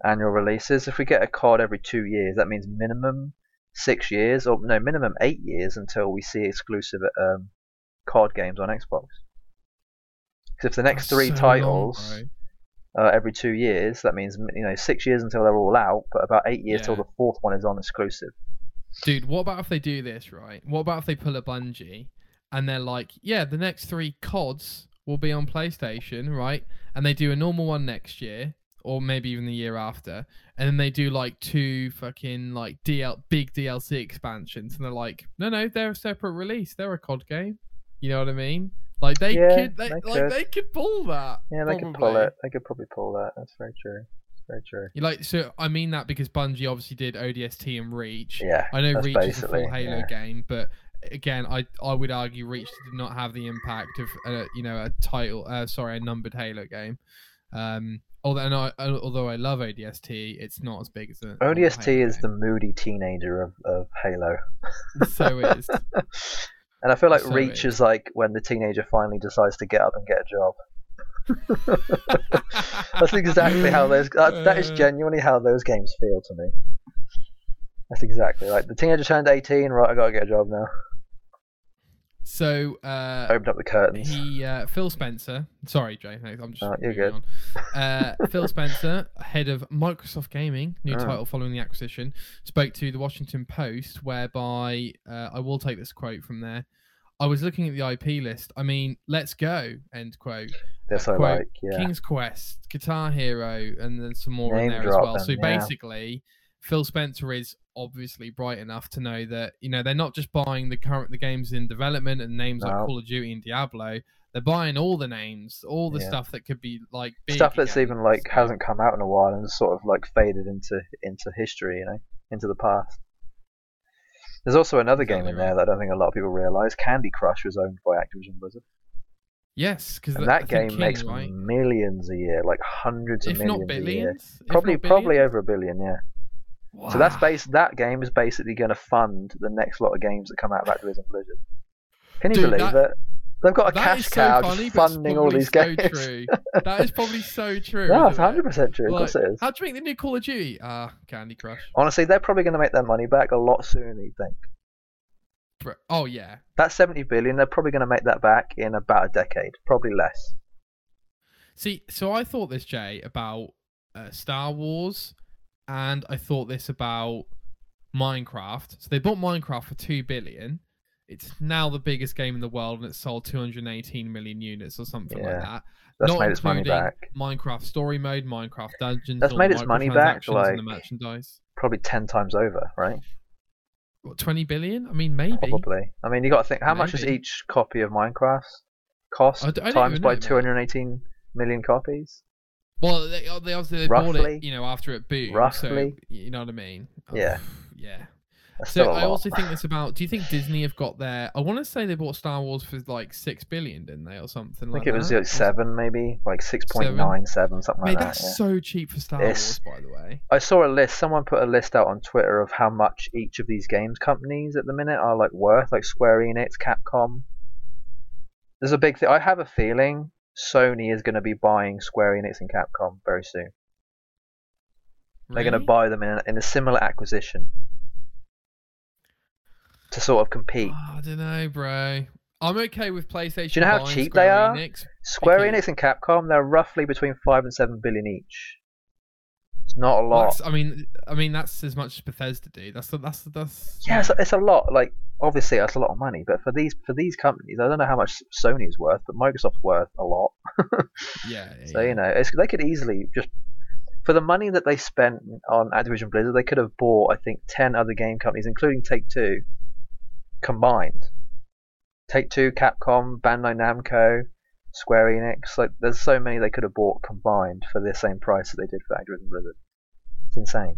annual releases. If we get a card every two years, that means minimum six years, or no, minimum eight years until we see exclusive um, card games on Xbox. Because if the next That's three so long, titles bro. Uh, every two years, that means you know six years until they're all out, but about eight years till the fourth one is on exclusive. Dude, what about if they do this, right? What about if they pull a Bungie and they're like, yeah, the next three CODs will be on PlayStation, right? And they do a normal one next year, or maybe even the year after, and then they do like two fucking like DL big DLC expansions, and they're like, no, no, they're a separate release. They're a COD game. You know what I mean? Like they Yeah, could, they, they like could. they could pull that. Yeah, they could pull it. They could probably pull that. That's very true. That's very true. You like so I mean that because Bungie obviously did ODST and Reach. Yeah, I know Reach is a full Halo yeah. game, but again, I I would argue Reach did not have the impact of a, you know a title, uh, sorry, a numbered Halo game. Um, although and I, although I love ODST, it's not as big as a ODST is the moody teenager of, of Halo. so it is. *laughs* And I feel like So Reach is like when the teenager finally decides to get up and get a job. *laughs* That's exactly how those. That, that is Uh. genuinely how those games feel to me. That's exactly like the teenager turned 18. Right, I gotta get a job now. So uh, Opened up the curtains. he uh, Phil Spencer. Sorry, Jay. I'm just. Oh, you're good. On. Uh, *laughs* Phil Spencer, head of Microsoft Gaming, new Oh. title following the acquisition, spoke to the Washington Post, whereby uh, I will take this quote from there. I was looking at the IP list. I mean, let's go. End quote. This I quote, like. Yeah. King's Quest, Guitar Hero, and then some more in there as well. them, so yeah. basically, Phil Spencer is obviously bright enough to know that you know they're not just buying the current the games in development and names like Call of Duty and Diablo. They're buying all the names, all the Yeah. stuff that could be like Stuff that's again. even like hasn't come out in a while and sort of like faded into into history, you know, into the past. There's also another game Exactly in there that I don't think a lot of people realise. Candy Crush was owned by Activision Blizzard, Yes, because and that game makes millions a year, like hundreds of if millions not a year. Probably, probably over a billion, yeah. So that's Wow. base. That game is basically going to fund the next lot of games that come out of Activision Blizzard. Can you Dude, believe that- it? They've got a cash so cow funny, funding all these so games. True. that is probably so *laughs* true. No, it's hundred percent true. Of course it is. How do you make the new Call of Duty? Ah, Candy Crush. Honestly, they're probably going to make their money back a lot sooner than you think. Oh yeah, That 70 billion, they're probably going to make that back in about a decade, probably less. See, so I thought this, Jay, about uh, Star Wars, and I thought this about Minecraft. So they bought Minecraft for two billion. It's now the biggest game in the world, and it's sold 218 million units or something Yeah, like that. That's Not made its money including back. Minecraft Story Mode, Minecraft Dungeons. That's made its money back, and the merchandise. Probably 10 times over, right? What, 20 billion? I mean, maybe. Probably. I mean, you got to think how much does each copy of Minecraft cost I d- I don't times by know, mate. 218 million copies? Well, they, oh, they obviously they bought it, you know, after it boomed. Roughly. So, you know what I mean? Oh, Yeah. yeah. That's So I also think it's about. Do you think Disney have got their? I want to say they bought Star Wars for like six billion, didn't they, or something like that. I like think it was that? like seven, maybe like 6.97, something Mate, like that. that's yeah. so cheap for Star It's- Wars, by the way. I saw a list. Someone put a list out on Twitter of how much each of these games companies at the minute are like worth, like Square Enix, Capcom. There's a big thing. I have a feeling Sony is going to be buying Square Enix and Capcom very soon. They're going to buy them in a, in a similar acquisition to sort of compete. Oh, I don't know, bro. I'm okay with PlayStation. Do you know how cheap Square they are? Enix. Square because- Enix and Capcom, they're roughly between five and seven billion each. Not a lot. that's- I mean, I mean that's as much as Bethesda do. That's that's that's. Yeah, it's, it's a lot. Like obviously, that's a lot of money. But for these for these companies, I don't know how much Sony's worth, but Microsoft's worth a lot. *laughs* yeah. yeah, So you know, it's, they could easily just for the money that they spent on Activision Blizzard, they could have bought I think ten other game companies, including Take Two, combined. Take Two, Capcom, Bandai Namco, Square Enix. Like, there's so many they could have bought combined for the same price that they did for Activision Blizzard. It's insane.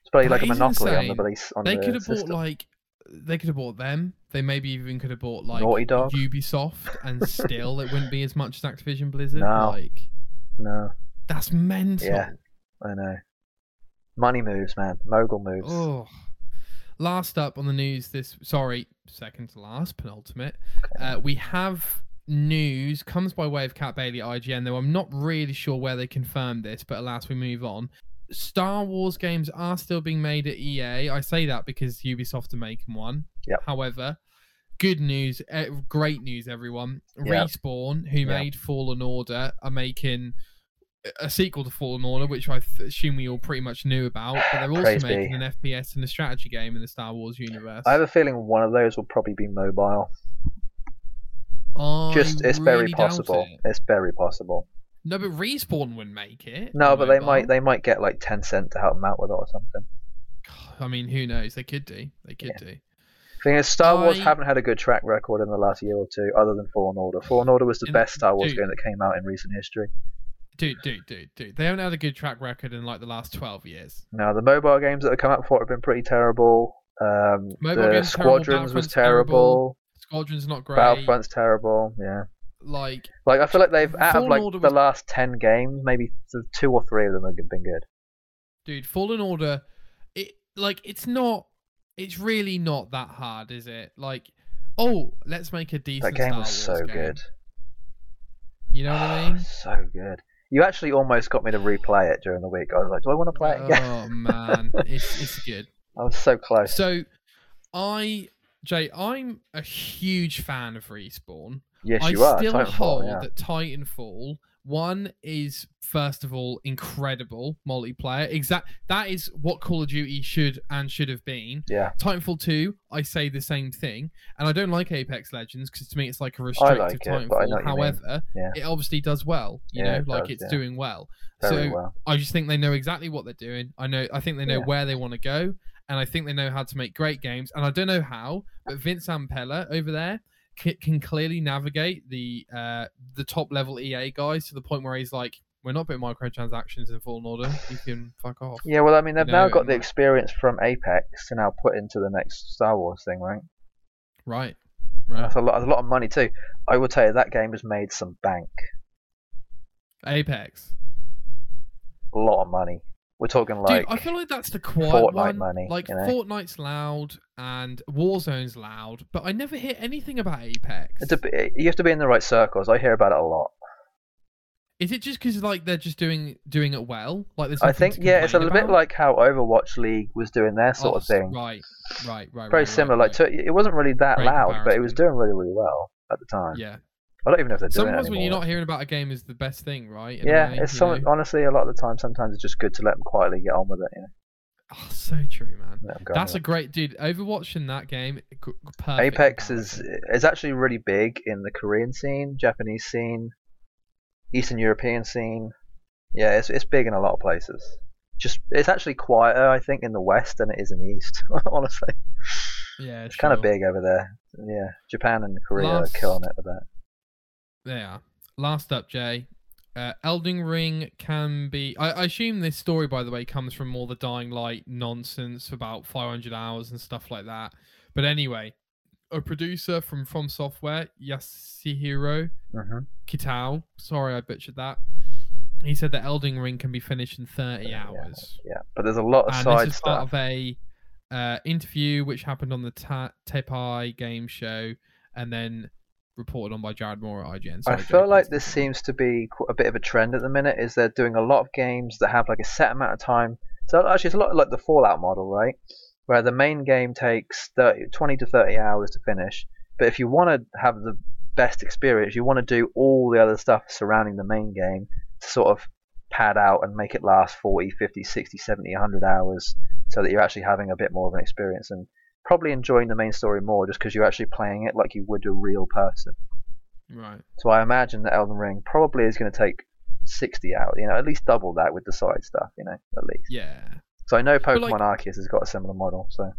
It's probably That like a monopoly on the release on They the could have bought like they could have bought them. They maybe even could have bought like Naughty Dog? Ubisoft, and *laughs* still it wouldn't be as much as Activision Blizzard. No. Like No, that's mental. Yeah. I know. Money moves, man. Mogul moves. Oh. Last up on the news this sorry, second to last, penultimate. Uh, we have news comes by way of Kat Bailey IGN, though I'm not really sure where they confirmed this, but alas we move on. Star Wars games are still being made at EA. I say that because Ubisoft are making one. Yep. However, good news, great news, everyone. Yep. Respawn, who Yep. made Fallen Order, are making a sequel to Fallen Order, which I th- assume we all pretty much knew about. But they're also Praise making an FPS and a strategy game in the Star Wars universe. I have a feeling one of those will probably be mobile. I Just, it's very really doubt possible. it. It's very possible. No, but Respawn wouldn't make it. No, but they might. They might get like Tencent to help them out with it or something. I mean, who knows? They could do. They could do. thing is, Star Wars I- haven't had a good track record in the last year or two, other than Fallen Order. Fallen Order was the And- best Star Wars dude. game that came out in recent history. Dude, dude, dude, dude. They haven't had a good track record in like the last twelve years. Now, the mobile games that have come out before have been pretty terrible. Um, Mobile the games terrible, Squadrons was terrible. terrible. Squadron's not great. Battlefront's terrible. Yeah. Like, Like I feel like they've out of like Order the was- last ten games, maybe th- two or three of them have been good. dude, Fallen Order, it like it's not. It's really not that hard, is it? Like, oh, let's make a decent. Game. That game Star was so game. good. You know what I mean? *sighs* so good. You actually almost got me to replay it during the week. I was like, do I want to play it again? Oh man, *laughs* it's it's good. I was so close. So, I Jay, I'm a huge fan of Respawn. Yes, I you are. still Titanfall, hold yeah. that Titanfall one is first of all incredible multiplayer. Exact that is what Call of Duty should and should have been. Yeah, Titanfall two, I say the same thing, and I don't like Apex Legends because to me it's like a restrictive like it, Titanfall. but I know what you mean. However, Yeah. it obviously does well. You Yeah, know, it like does, it's yeah. doing well. very so well. I just think they know exactly what they're doing. I know. I think they know where they want to go, and I think they know how to make great games. And I don't know how, but Vince Zampella over there can, can clearly navigate the uh, the top level EA guys to the point where he's like, "We're not putting microtransactions in Fallen Order. You can fuck off." Yeah, well, I mean, they've you now know, got the experience from Apex to now put into the next Star Wars thing, right? Right. Right. That's a lot. That's a lot of money too. I will tell you that game has made some bank. Apex. A lot of money. We're talking like Dude, I feel like that's the quiet Fortnite one. money, like you know? Fortnite's loud and Warzone's loud, but I never hear anything about Apex. it's a, bit- you have to be in the right circles. I hear about it a lot. Is it just because like they're just doing doing it well? Like there's I think yeah, it's a little bit about? like how Overwatch League was doing their sort Oh, of thing. Right, right, right. Very right, similar. Right, Like to, it wasn't really that Great loud, but it was doing really really well at the time. yeah. I don't even know if they're doing Sometimes when you're not hearing about a game is the best thing, right? In yeah, way, it's some, know? honestly a lot of the time. Sometimes it's just good to let them quietly get on with it. You know, Oh, so true, man. That's a great dude. Overwatch in that game, g- g- it. perfect. Apex is is actually really big in the Korean scene, Japanese scene, Eastern European scene. Yeah, it's it's big in a lot of places. Just it's actually quieter, I think, in the West than it is in the East. *laughs* honestly, yeah, it's kind of big over there. Yeah, Japan and Korea Last- are killing it with that. They are. Last up, Jay. Uh, Elden Ring can be. I, I assume this story, by the way, comes from all the Dying Light nonsense about 500 hours and stuff like that. But anyway, a producer from From Software, Yasuhiro hmm Kitao, sorry I butchered that. He said that Elden Ring can be finished in 30 Yeah, hours. Yeah, but there's a lot of And side this is part stuff. of a uh, interview which happened on the Ta- Taipei game show and then reported on by Jared Moore at IGN. I feel Jake, like this seems to be a bit of a trend at the minute. Is they're doing a lot of games that have like a set amount of time. So actually, it's a lot like the Fallout model, right? Where the main game takes 30, 20 to 30 hours to finish. But if you want to have the best experience, you want to do all the other stuff surrounding the main game to sort of pad out and make it last 40, 50, 60, 70, 100 hours so that you're actually having a bit more of an experience and probably enjoying the main story more just because you're actually playing it like you would a real person. Right. So I imagine that Elden Ring probably is going to take 60 hours, you know, at least double that with the side stuff, you know, at least. Yeah. So I know Pokemon like- Arceus has got a similar model, so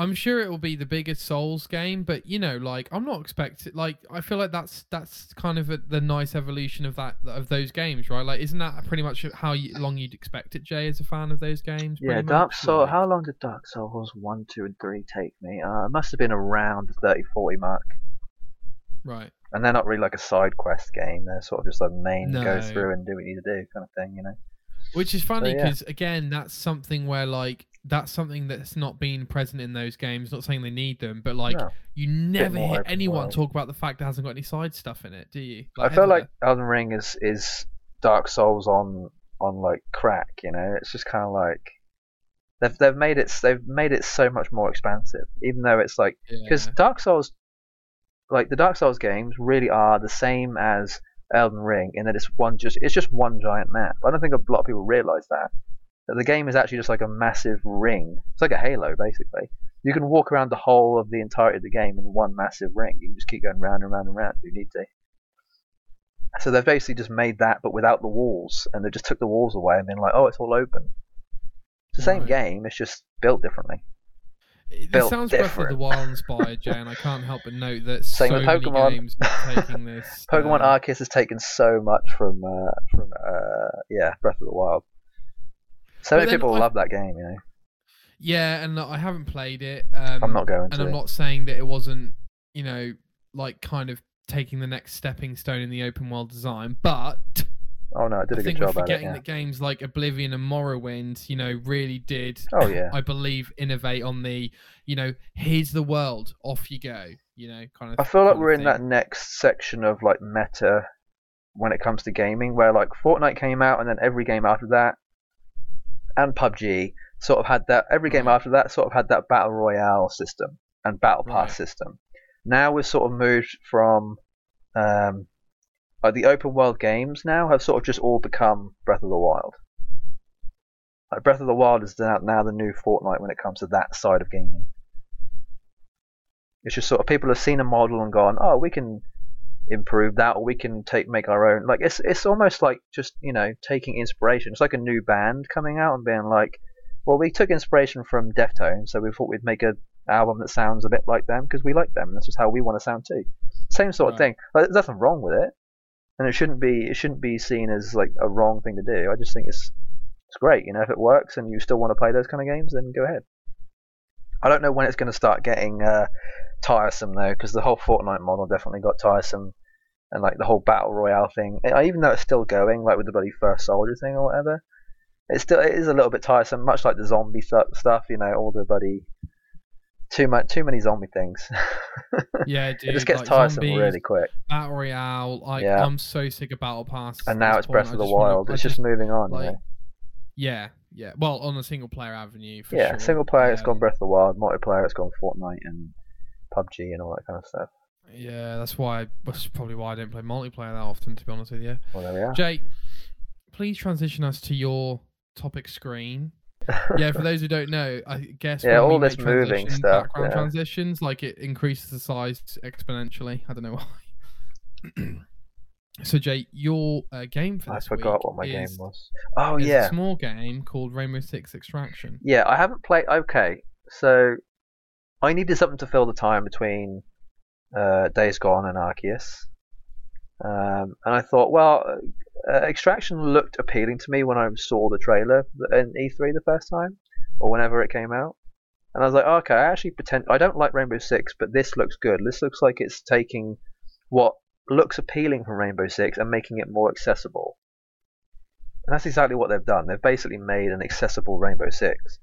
I'm sure it will be the biggest Souls game, but you know, like I'm not expecting. Like I feel like that's that's kind of a, the nice evolution of that of those games, right? Like, isn't that pretty much how you, long you'd expect it, Jay, as a fan of those games? Yeah, Dark? Souls. Like- How long did Dark Souls one, two, and three take me? Uh, it must have been around the 30, 40 mark. Right. And they're not really like a side quest game. They're sort of just a main go through and do what you need to do kind of thing, you know. Which is funny yeah. because again, that's something where like that's something that's not been present in those games. Not saying they need them, but like No. you never hear anyone world. talk about the fact it hasn't got any side stuff in it, do you? I feel like Elden Ring is is Dark Souls on on like crack. You know, it's just kind of like they've they've made it they've made it so much more expansive, even though it's like because Yeah. Dark Souls, like the Dark Souls games, really are the same as Elden Ring in that it's one just it's just one giant map. I don't think a lot of people realize that the game is actually just like a massive ring. It's like a Halo basically. You can walk around the whole of the entirety of the game in one massive ring. You can just keep going round and round and round if you need to. So they've basically just made that, but without the walls, and they just took the walls away and been like, oh, it's all open. It's the same Right. game. It's just built differently. It, this built sounds Breath of the different. Wild inspired, Jay, and I can't help but note that *laughs* Same so with many Pokemon. games taking this. *laughs* Pokemon uh, Arceus has taken so much from uh, from uh, yeah Breath of the Wild. So many people I- love that game, you know. Yeah, and I haven't played it. Um, I'm not going and to. I'm not saying that it wasn't, you know, like kind of taking the next stepping stone in the open world design, but Oh no, it did I a good think we're job at it. forgetting Yeah. that games like Oblivion and Morrowind, you know, really did. Oh yeah. I believe innovate on the, you know, here's the world, off you go, you know, kind of. I feel like we're in that next section of like meta when it comes to gaming, where like Fortnite came out and then every game after that, and PUBG sort of had that. Every game after that sort of had that battle royale system and battle pass Right. system. Now we've sort of moved from um, like the open world games now have sort of just all become Breath of the Wild. Like Breath of the Wild is now, now the new Fortnite when it comes to that side of gaming. It's just sort of people have seen a model and gone, oh, we can improve that, or we can take make our own. Like it's it's almost like just you know taking inspiration. It's like a new band coming out and being like, well, we took inspiration from Deftones, so we thought we'd make a album that sounds a bit like them because we like them. and That's just how we want to sound too. Same sort of thing. Like, there's nothing wrong with it, and it shouldn't be it shouldn't be seen as like a wrong thing to do. I just think it's it's great. You know, if it works and you still want to play those kind of games, then go ahead. I don't know when it's going to start getting uh, tiresome though, because the whole Fortnite model definitely got tiresome, and like the whole battle royale thing. Even though it's still going, like with the bloody first soldier thing or whatever, it's still it is a little bit tiresome. Much like the zombie stu- stuff, you know, all the bloody too much, too many zombie things. *laughs* Yeah, dude. it just gets like tiresome zombies, really quick. Battle Royale. Like, Yeah. I'm so sick of Battle Pass. And now it's point. Breath of the wanna- Wild. It's just moving on. like, you know? Yeah, yeah. Well, on the single player avenue. For Yeah, sure. single player it's gone Breath of the Wild, multiplayer it's gone Fortnite and PUBG and all that kind of stuff. Yeah, that's why. That's probably why I don't play multiplayer that often, to be honest with you. Well, there we are. Jake, please transition us to your topic screen. Yeah, for those who don't know, I guess *laughs* Yeah, all this moving stuff, background yeah. transitions, like it increases the size exponentially. I don't know *laughs* why. so, Jake, your uh, game for I this forgot week what my game is- was. Oh yeah, a small game called Rainbow Six Extraction. Yeah, I haven't played. Okay, so I needed something to fill the time between uh, Days Gone and Arceus, um, and I thought, well, uh, Extraction looked appealing to me when I saw the trailer in E3 the first time, or whenever it came out, and I was like, okay, I actually pretend I don't like Rainbow Six, but this looks good. This looks like it's taking what looks appealing from Rainbow Six and making it more accessible. And that's exactly what they've done. They've basically made an accessible Rainbow Six.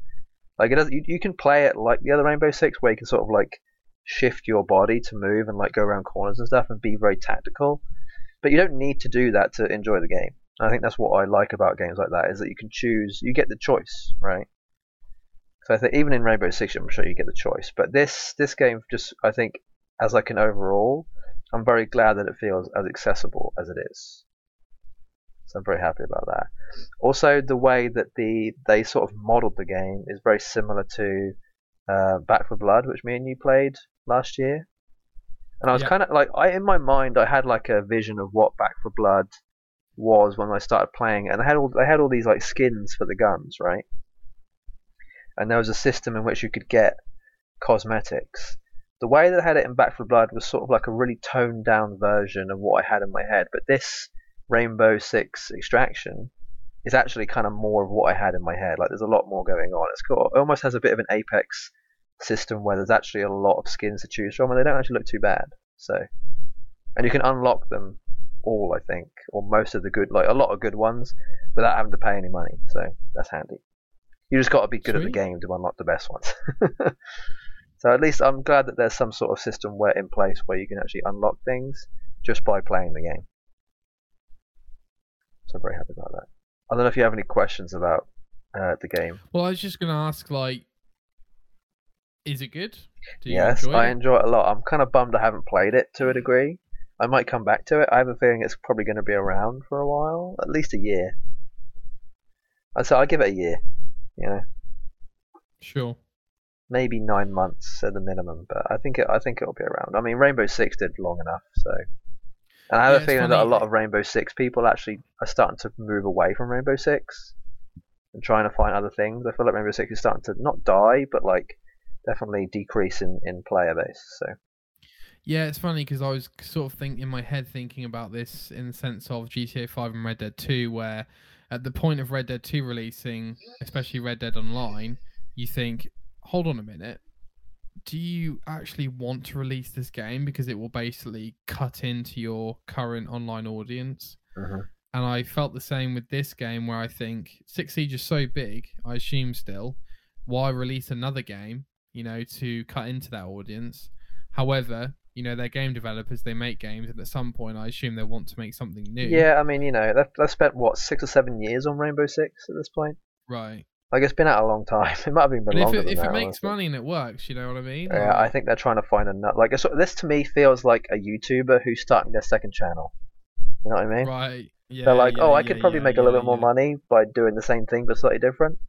Like it does, you, you can play it like the other Rainbow Six, where you can sort of like shift your body to move and like go around corners and stuff and be very tactical. But you don't need to do that to enjoy the game. I think that's what I like about games like that is that you can choose, you get the choice, right? So I think even in Rainbow Six, I'm sure you get the choice. But this this game just, I think, as like an overall, I'm very glad that it feels as accessible as it is. So I'm very happy about that. Also, the way that the they sort of modelled the game is very similar to uh, Back 4 Blood, which me and you played last year. And I was Yeah. kind of like, I in my mind, I had like a vision of what Back 4 Blood was when I started playing, and I had all they had all these like skins for the guns, right? And there was a system in which you could get cosmetics. The way that I had it in Back 4 Blood was sort of like a really toned down version of what I had in my head, but this Rainbow Six Extraction is actually kind of more of what I had in my head. Like there's a lot more going on. It's got it almost has a bit of an Apex system where there's actually a lot of skins to choose from, and they don't actually look too bad. So, and you can unlock them all, I think, or most of the good, like a lot of good ones, without having to pay any money. So that's handy. You just got to be good at the game to unlock the best ones. *laughs* so at least I'm glad that there's some sort of system where in place where you can actually unlock things just by playing the game. So I'm very happy about that. I don't know if you have any questions about uh, the game. Well, I was just gonna ask, like, is it good? Do you yes, enjoy I it? enjoy it a lot. I'm kind of bummed I haven't played it to a mm. degree. I might come back to it. I have a feeling it's probably going to be around for a while, at least a year. I'd say I'd give it a year. You know, Sure. maybe nine months at the minimum, but I think it. I think it'll be around. I mean, Rainbow Six did long enough, so. And I have Yeah, a feeling that a lot of Rainbow Six people actually are starting to move away from Rainbow Six and trying to find other things. I feel like Rainbow Six is starting to not die, but like definitely decrease in, in player base. So Yeah, it's funny because I was sort of think in my head thinking about this in the sense of GTA 5 and Red Dead 2, where at the point of Red Dead 2 releasing, especially Red Dead Online, you think, hold on a minute, do you actually want to release this game because it will basically cut into your current online audience? mhm. And I felt the same with this game where I think Six Siege is so big, I assume still, why release another game, you know, to cut into that audience? However, you know, they're game developers, they make games, and at some point I assume they want to make something new. yeah, I mean, you know, they've, they've spent what six or seven years on Rainbow Six at this point. Right. Like it's been out a long time. *laughs* It might have been if longer it, than if that. it makes honestly. money and it works, you know what I mean? Yeah, I think they're trying to find another. Like it's, this to me feels like a YouTuber who's starting their second channel. You know what I mean? Right. Yeah, They're like, yeah, oh, I yeah, could probably make a little bit more money by doing the same thing but slightly different.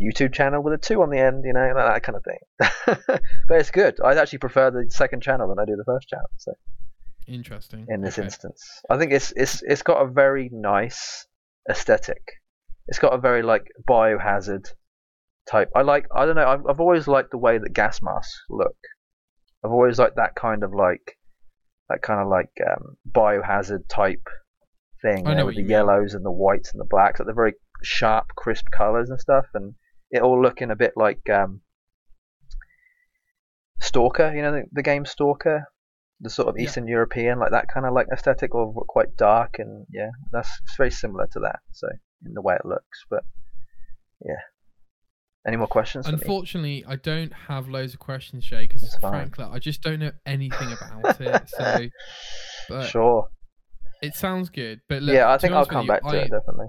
YouTube channel with a two on the end, you know, that, that kind of thing. *laughs* but it's good. I actually prefer the second channel than I do the first channel. So Interesting. in this Okay. instance, I think it's it's it's got a very nice aesthetic. It's got a very like biohazard type. I like. I don't know. I've I've always liked the way that gas masks look. I've always liked that kind of like that kind of like um, biohazard type thing I know with the you mean. yellows and the whites and the blacks, like the very sharp, crisp colors and stuff, and it all looking a bit like um, Stalker. You know the, the game Stalker, the sort of Yeah. Eastern European, like that kind of like aesthetic, or quite dark, and yeah, that's it's very similar to that. So in the way it looks, but yeah. Any more questions? Unfortunately, I don't have loads of questions, Shay, because frankly, I just don't know anything about *laughs* it. So, but sure. it sounds good. But look, yeah, I think I'll come you, back to I, it definitely.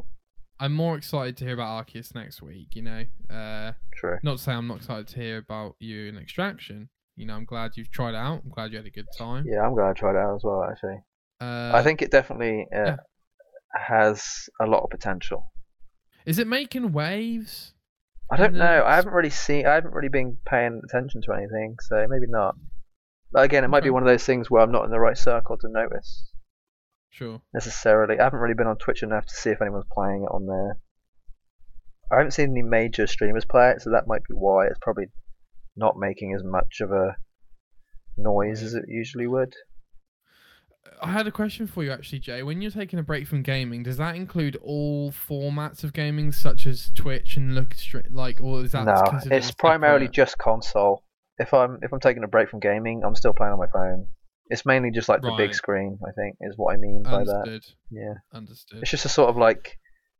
I'm more excited to hear about Arceus next week. You know, uh, True. not to say I'm not excited to hear about you in Extraction. You know, I'm glad you've tried it out. I'm glad you had a good time. Yeah, I'm glad I tried it out as well. Actually, Uh, I think it definitely uh, yeah. has a lot of potential. Is it making waves? I don't know. I haven't really seen. I haven't really been paying attention to anything, so maybe not. But again, it might be one of those things where I'm not in the right circle to notice Sure. necessarily. I haven't really been on Twitch enough to see if anyone's playing it on there. I haven't seen any major streamers play it, so that might be why it's probably not making as much of a noise as it usually would. I had a question for you actually, Jay. When you're taking a break from gaming, does that include all formats of gaming, such as Twitch and look like, or is that No, it's primarily separate- just console. If I'm if I'm taking a break from gaming, I'm still playing on my phone. It's mainly just like the big screen. I think is what I mean by that. Yeah, Understood. it's just a sort of like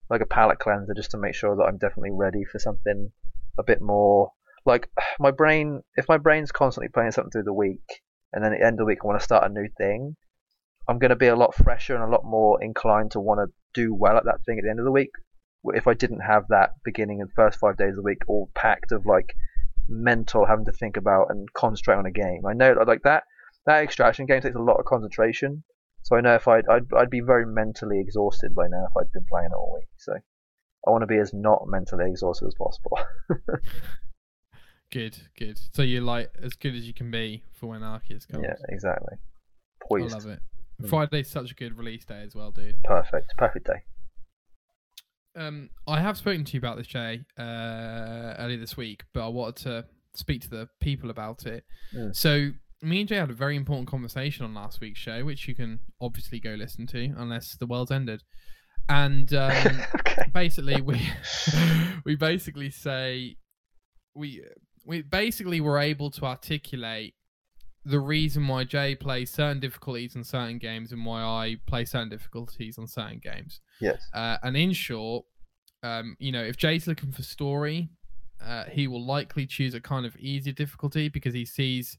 like a palate cleanser, just to make sure that I'm definitely ready for something a bit more. Like *sighs* my brain, if my brain's constantly playing something through the week, and then at the end of the week I want to start a new thing, I'm going to be a lot fresher and a lot more inclined to want to do well at that thing at the end of the week. If I didn't have that beginning and first five days of the week all packed of like mental having to think about and concentrate on a game. I know like that that extraction game takes a lot of concentration. So I know if I'd, I'd I'd be very mentally exhausted by now if I'd been playing it all week. So I want to be as not mentally exhausted as possible. Good, good. So you're like as good as you can be for when Arceus comes. yeah, exactly. I love it. Mm. Friday's such a good release day as well, dude. Perfect. Perfect day. Um, I have spoken to you about this, Jay, uh, earlier this week, but I wanted to speak to the people about it. Mm. So me and Jay had a very important conversation on last week's show, which you can obviously go listen to unless the world's ended. And um, *laughs* okay. basically, we *laughs* we basically say we we basically were able to articulate the reason why Jay plays certain difficulties on certain games and why I play certain difficulties on certain games. Yes. Uh, and in short, um, you know, if Jay's looking for story, uh, he will likely choose a kind of easier difficulty because he sees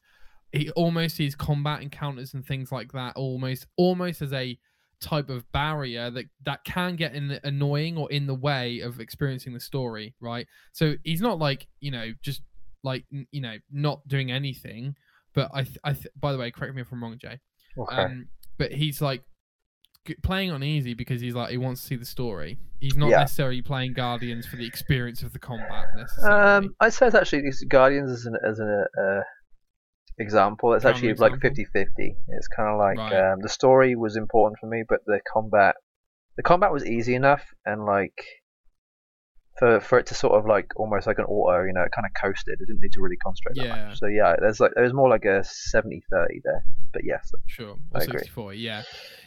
he almost sees combat encounters and things like that almost almost as a type of barrier that that can get in the, annoying or in the way of experiencing the story right so he's not like you know just like you know not doing anything but i th- i th- by the way correct me if i'm wrong jay Okay. um, but he's like playing on easy because he's like he wants to see the story. He's not Yeah. necessarily playing Guardians for the experience of the combat necessarily. Um, I'd say it's actually Guardians as an as an uh, example. It's actually like example. 50-50. It's kind of like Right. um, the story was important for me, but the combat the combat was easy enough and like for for it to sort of like almost like an auto, you know, it kind of coasted. It didn't need to really concentrate that Yeah. much. So yeah, there's like there's more like a 70-30 there. But yes, Sure, I or agree. 64, yeah.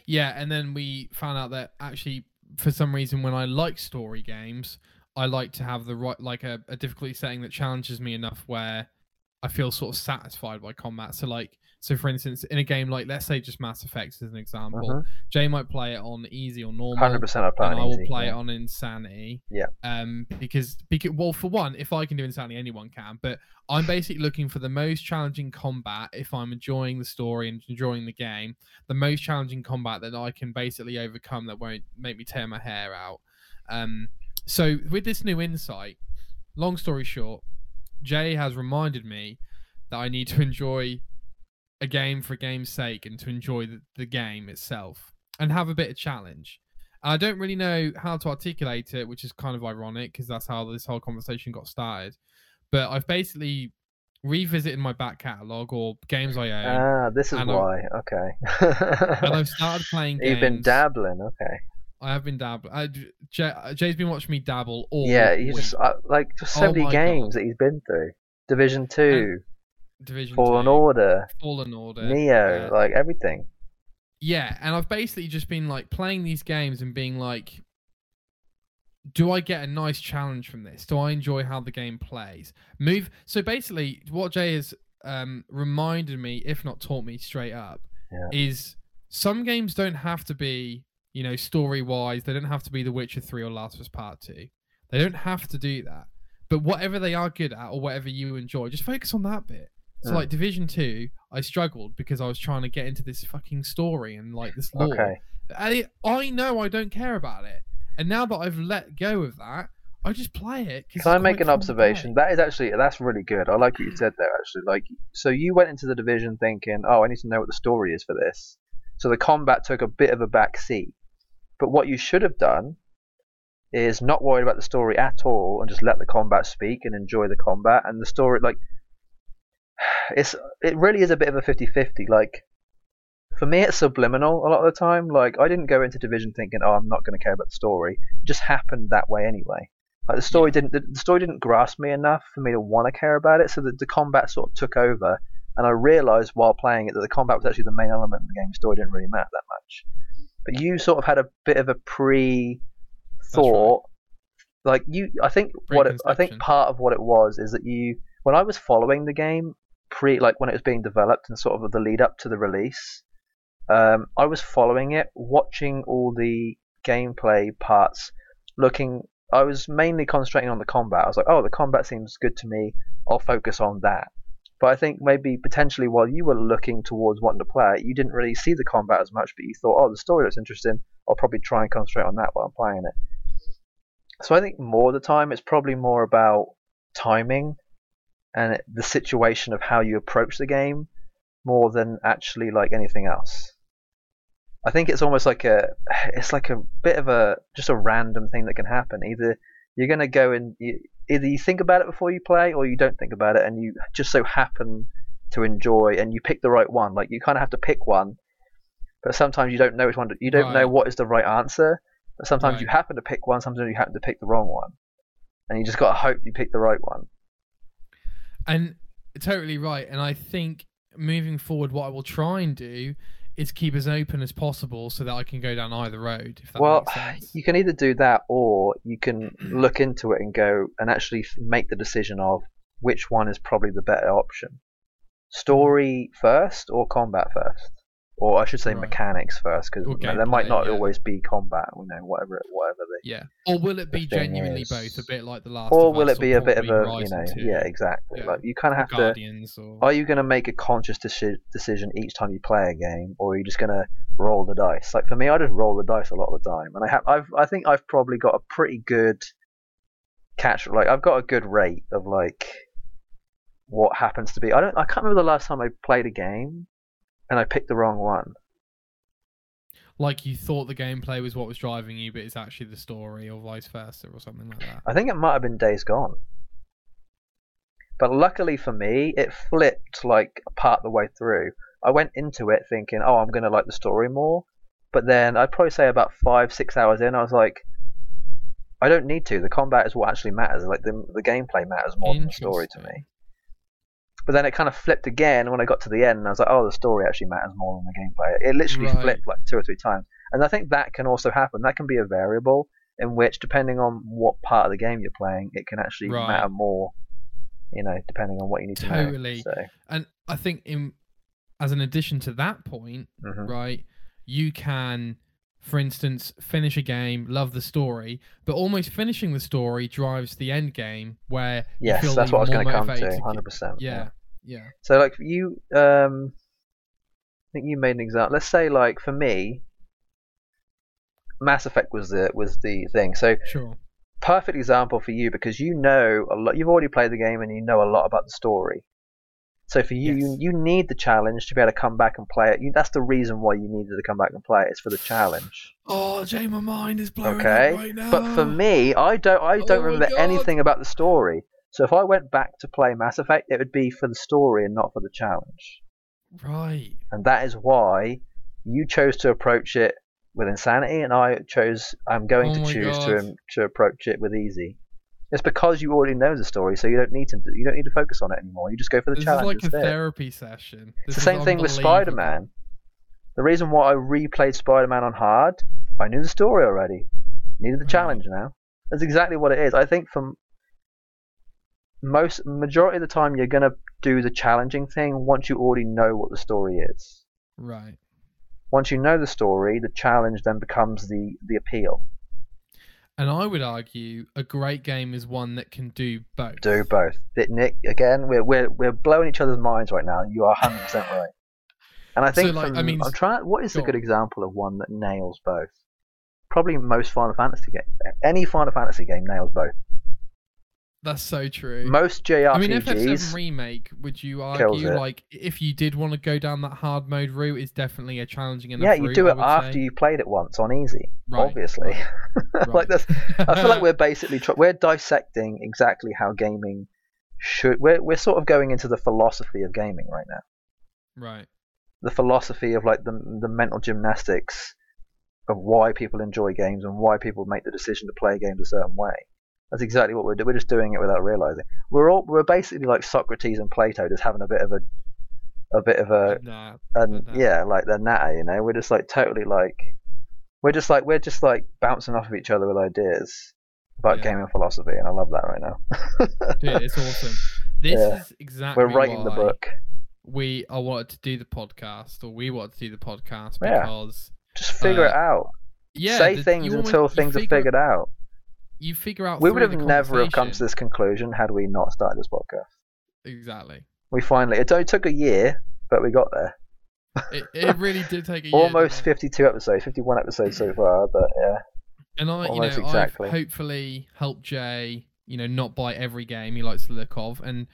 Yeah, and then we found out that actually, for some reason, when I like story games, I like to have the right, like a, a difficulty setting that challenges me enough where I feel sort of satisfied by combat. So, like, so for instance, in a game like, let's say, just Mass Effect as an example, Mhm. Jay might play it on easy or normal. hundred percent I play and I will easy. play yeah. it on insanity. Yeah. Um, because because well, for one, if I can do insanity, anyone can. But I'm basically looking for the most challenging combat. If I'm enjoying the story and enjoying the game, the most challenging combat that I can basically overcome that won't make me tear my hair out. Um, so with this new insight, long story short, Jay has reminded me that I need to enjoy a game for a game's sake and to enjoy the, the game itself and have a bit of challenge. And I don't really know how to articulate it, which is kind of ironic because that's how this whole conversation got started. But I've basically revisited my back catalogue or games I own, Ah, this is and I- why. Okay. and I've *laughs* started playing games. You've been dabbling. Okay. I have been dabbling. Jay, Jay's been watching me dabble all Yeah, you just uh, like just so Oh many games God. that he's been through. Division Two, Division Fallen 2, Order, Fallen Order, Nioh, uh, like everything. Yeah, and I've basically just been like playing these games and being like, do I get a nice challenge from this? Do I enjoy how the game plays? Move. So basically, what Jay has um, reminded me, if not taught me straight up, Yeah. is some games don't have to be, you know, story wise. They don't have to be The Witcher Three or Last of Us Part Two. They don't have to do that. But whatever they are good at or whatever you enjoy, just focus on that bit. So Mm. like Division Two, I struggled because I was trying to get into this fucking story and like this lore. Okay. It, I know I don't care about it, and now that I've let go of that, I just play it. Can I make an observation? That is actually that's really good. I like what you said there. Actually, like so you went into the division thinking, oh, I need to know what the story is for this. So the combat took a bit of a back seat. But what you should have done is not worried about the story at all and just let the combat speak and enjoy the combat and the story like *sighs* it's it really is a bit of a 50-50 like for me it's subliminal a lot of the time. Like i didn't go into division thinking oh i'm not going to care about the story. It just happened that way anyway. Like the story didn't the, the story didn't grasp me enough for me to want to care about it so that the combat sort of took over and i realized while playing it that the combat was actually the main element of the game. The story didn't really matter that much but you sort of had a bit of a pre thought like you i think what it, i think part of what it was is that you when i was following the game pre like when it was being developed and sort of the lead up to the release um, i was following it watching all the gameplay parts looking i was mainly concentrating on the combat. I was like oh the combat seems good to me. I'll focus on that but i think maybe potentially while you were looking towards wanting to play it you didn't really see the combat as much but you thought oh the story looks interesting i'll probably try and concentrate on that while i'm playing it so I think more of the time it's probably more about timing and the situation of how you approach the game more than actually like anything else. I think it's almost like a *sighs* it's like a bit of a just a random thing that can happen. Either you're going to go and you, either you think about it before you play or you don't think about it and you just so happen to enjoy and you pick the right one. Like you kind of have to pick one, but sometimes you don't know which one. To, you don't know what is the right answer. But sometimes Right. you happen to pick one. Sometimes you happen to pick the wrong one, and you just got to hope you pick the right one. And totally right. And I think moving forward, what I will try and do is keep as open as possible so that I can go down either road. If that well, *sighs* you can either do that or you can look into it and go and actually make the decision of which one is probably the better option. Story first or combat first? Or I should say Right. mechanics first, because there might not yeah. always be combat. You know, whatever, whatever they. Yeah. Or will it be genuinely is- both, a bit like the last? Or will it be a bit of a, you know, 2 yeah, exactly. Yeah. Like you kind of have to. Guardians or Are you going to make a conscious deci- decision each time you play a game, or are you just going to roll the dice? Like for me, I just roll the dice a lot of the time, and I have, I've, I think I've probably got a pretty good catch. Like I've got a good rate of like what happens to be. I don't, I can't remember the last time I played a game and I picked the wrong one. like you thought the gameplay was what was driving you, but it's actually the story, or vice versa, or something like that. I think it might have been Days Gone. But luckily for me, it flipped like part the way through. I went into it thinking, oh, I'm going to like the story more. But then I'd probably say about five, six hours in, I was like, I don't need to. The combat is what actually matters. Like the, the gameplay matters more than the story to me. But then it kind of flipped again when I got to the end, and I was like, oh, the story actually matters more than the gameplay. It literally Right. flipped like two or three times. And I think that can also happen. That can be a variable in which, depending on what part of the game you're playing, it can actually Right. matter more. You know, depending on what you need to know. Totally. So, And I think in as an addition to that point, mhm. right, you can, for instance, finish a game, love the story, but almost finishing the story drives the end game where you yes, feel that's what I was going to come to. hundred percent. Yeah, yeah, So, like you, um, I think you made an example. Let's say, like for me, Mass Effect was the was the thing. So sure. perfect example for you because you know a lot. You've already played the game and you know a lot about the story. So for you, Yes. you, you need the challenge to be able to come back and play it. You, that's the reason why you needed to come back and play it. It's for the challenge. Oh, Jay, my mind is blowing Okay, right now. But for me, I don't I don't Oh remember anything about the story. So if I went back to play Mass Effect, it would be for the story and not for the challenge. right, And that is why you chose to approach it with insanity, and I chose I'm going Oh to choose God. to to approach it with easy. It's because you already know the story, so you don't need to you don't need to focus on it anymore. You just go for the this is challenge like a therapy session. It's the same thing with. Spider-Man. The reason why I replayed Spider-Man on hard, I knew the story already. Needed the challenge now. That's exactly what it is. I think from most majority of the time you're gonna do the challenging thing once you already know what the story is. Right. Once you know the story, the challenge then becomes the the appeal. And I would argue a great game is one that can do both. Do both. Nic again. We're we're we're blowing each other's minds right now. You are hundred percent *laughs* right. And I So, think like, from, I mean, I'm trying. What is a good on. example of one that nails both? Probably most Final Fantasy game. Any Final Fantasy game nails both. That's so true. Most I mean, JRPGs. FF7 remake. Would you argue like if you did want to go down that hard mode route, is definitely a challenging enough yeah, you route, do it after say? you played it once on easy. Right, obviously. right, *laughs* like that's. I feel like we're *laughs* basically tr- we're dissecting exactly how gaming should. We're we're sort of going into the philosophy of gaming right now. right. the philosophy of like the the mental gymnastics of why people enjoy games and why people make the decision to play games a certain way. That's exactly what we're doing. We're just doing it without realizing. We're all we're basically like Socrates and Plato, just having a bit of a a bit of a Nah. and Nah. yeah, like they're natter, you know. We're just like totally like we're just like we're just like bouncing off of each other with ideas about Yeah. gaming philosophy, and I love that right now. Dude, it's *laughs* awesome. This Yeah. is exactly we're writing the book. We I wanted to do the podcast, or we wanted to do the podcast Yeah. because Just figure it uh, out. yeah, Say the- things almost- until things are figured out. You figure out. we would have the never have come to this conclusion had we not started this podcast. Exactly. We finally, it took a year, but we got there. It, it really did take a year. Almost 52 episodes, 51 episodes so mm-hmm. far, but yeah. And I, you know, exactly. I've hopefully helped Jay, you know, not buy every game he likes to look of, and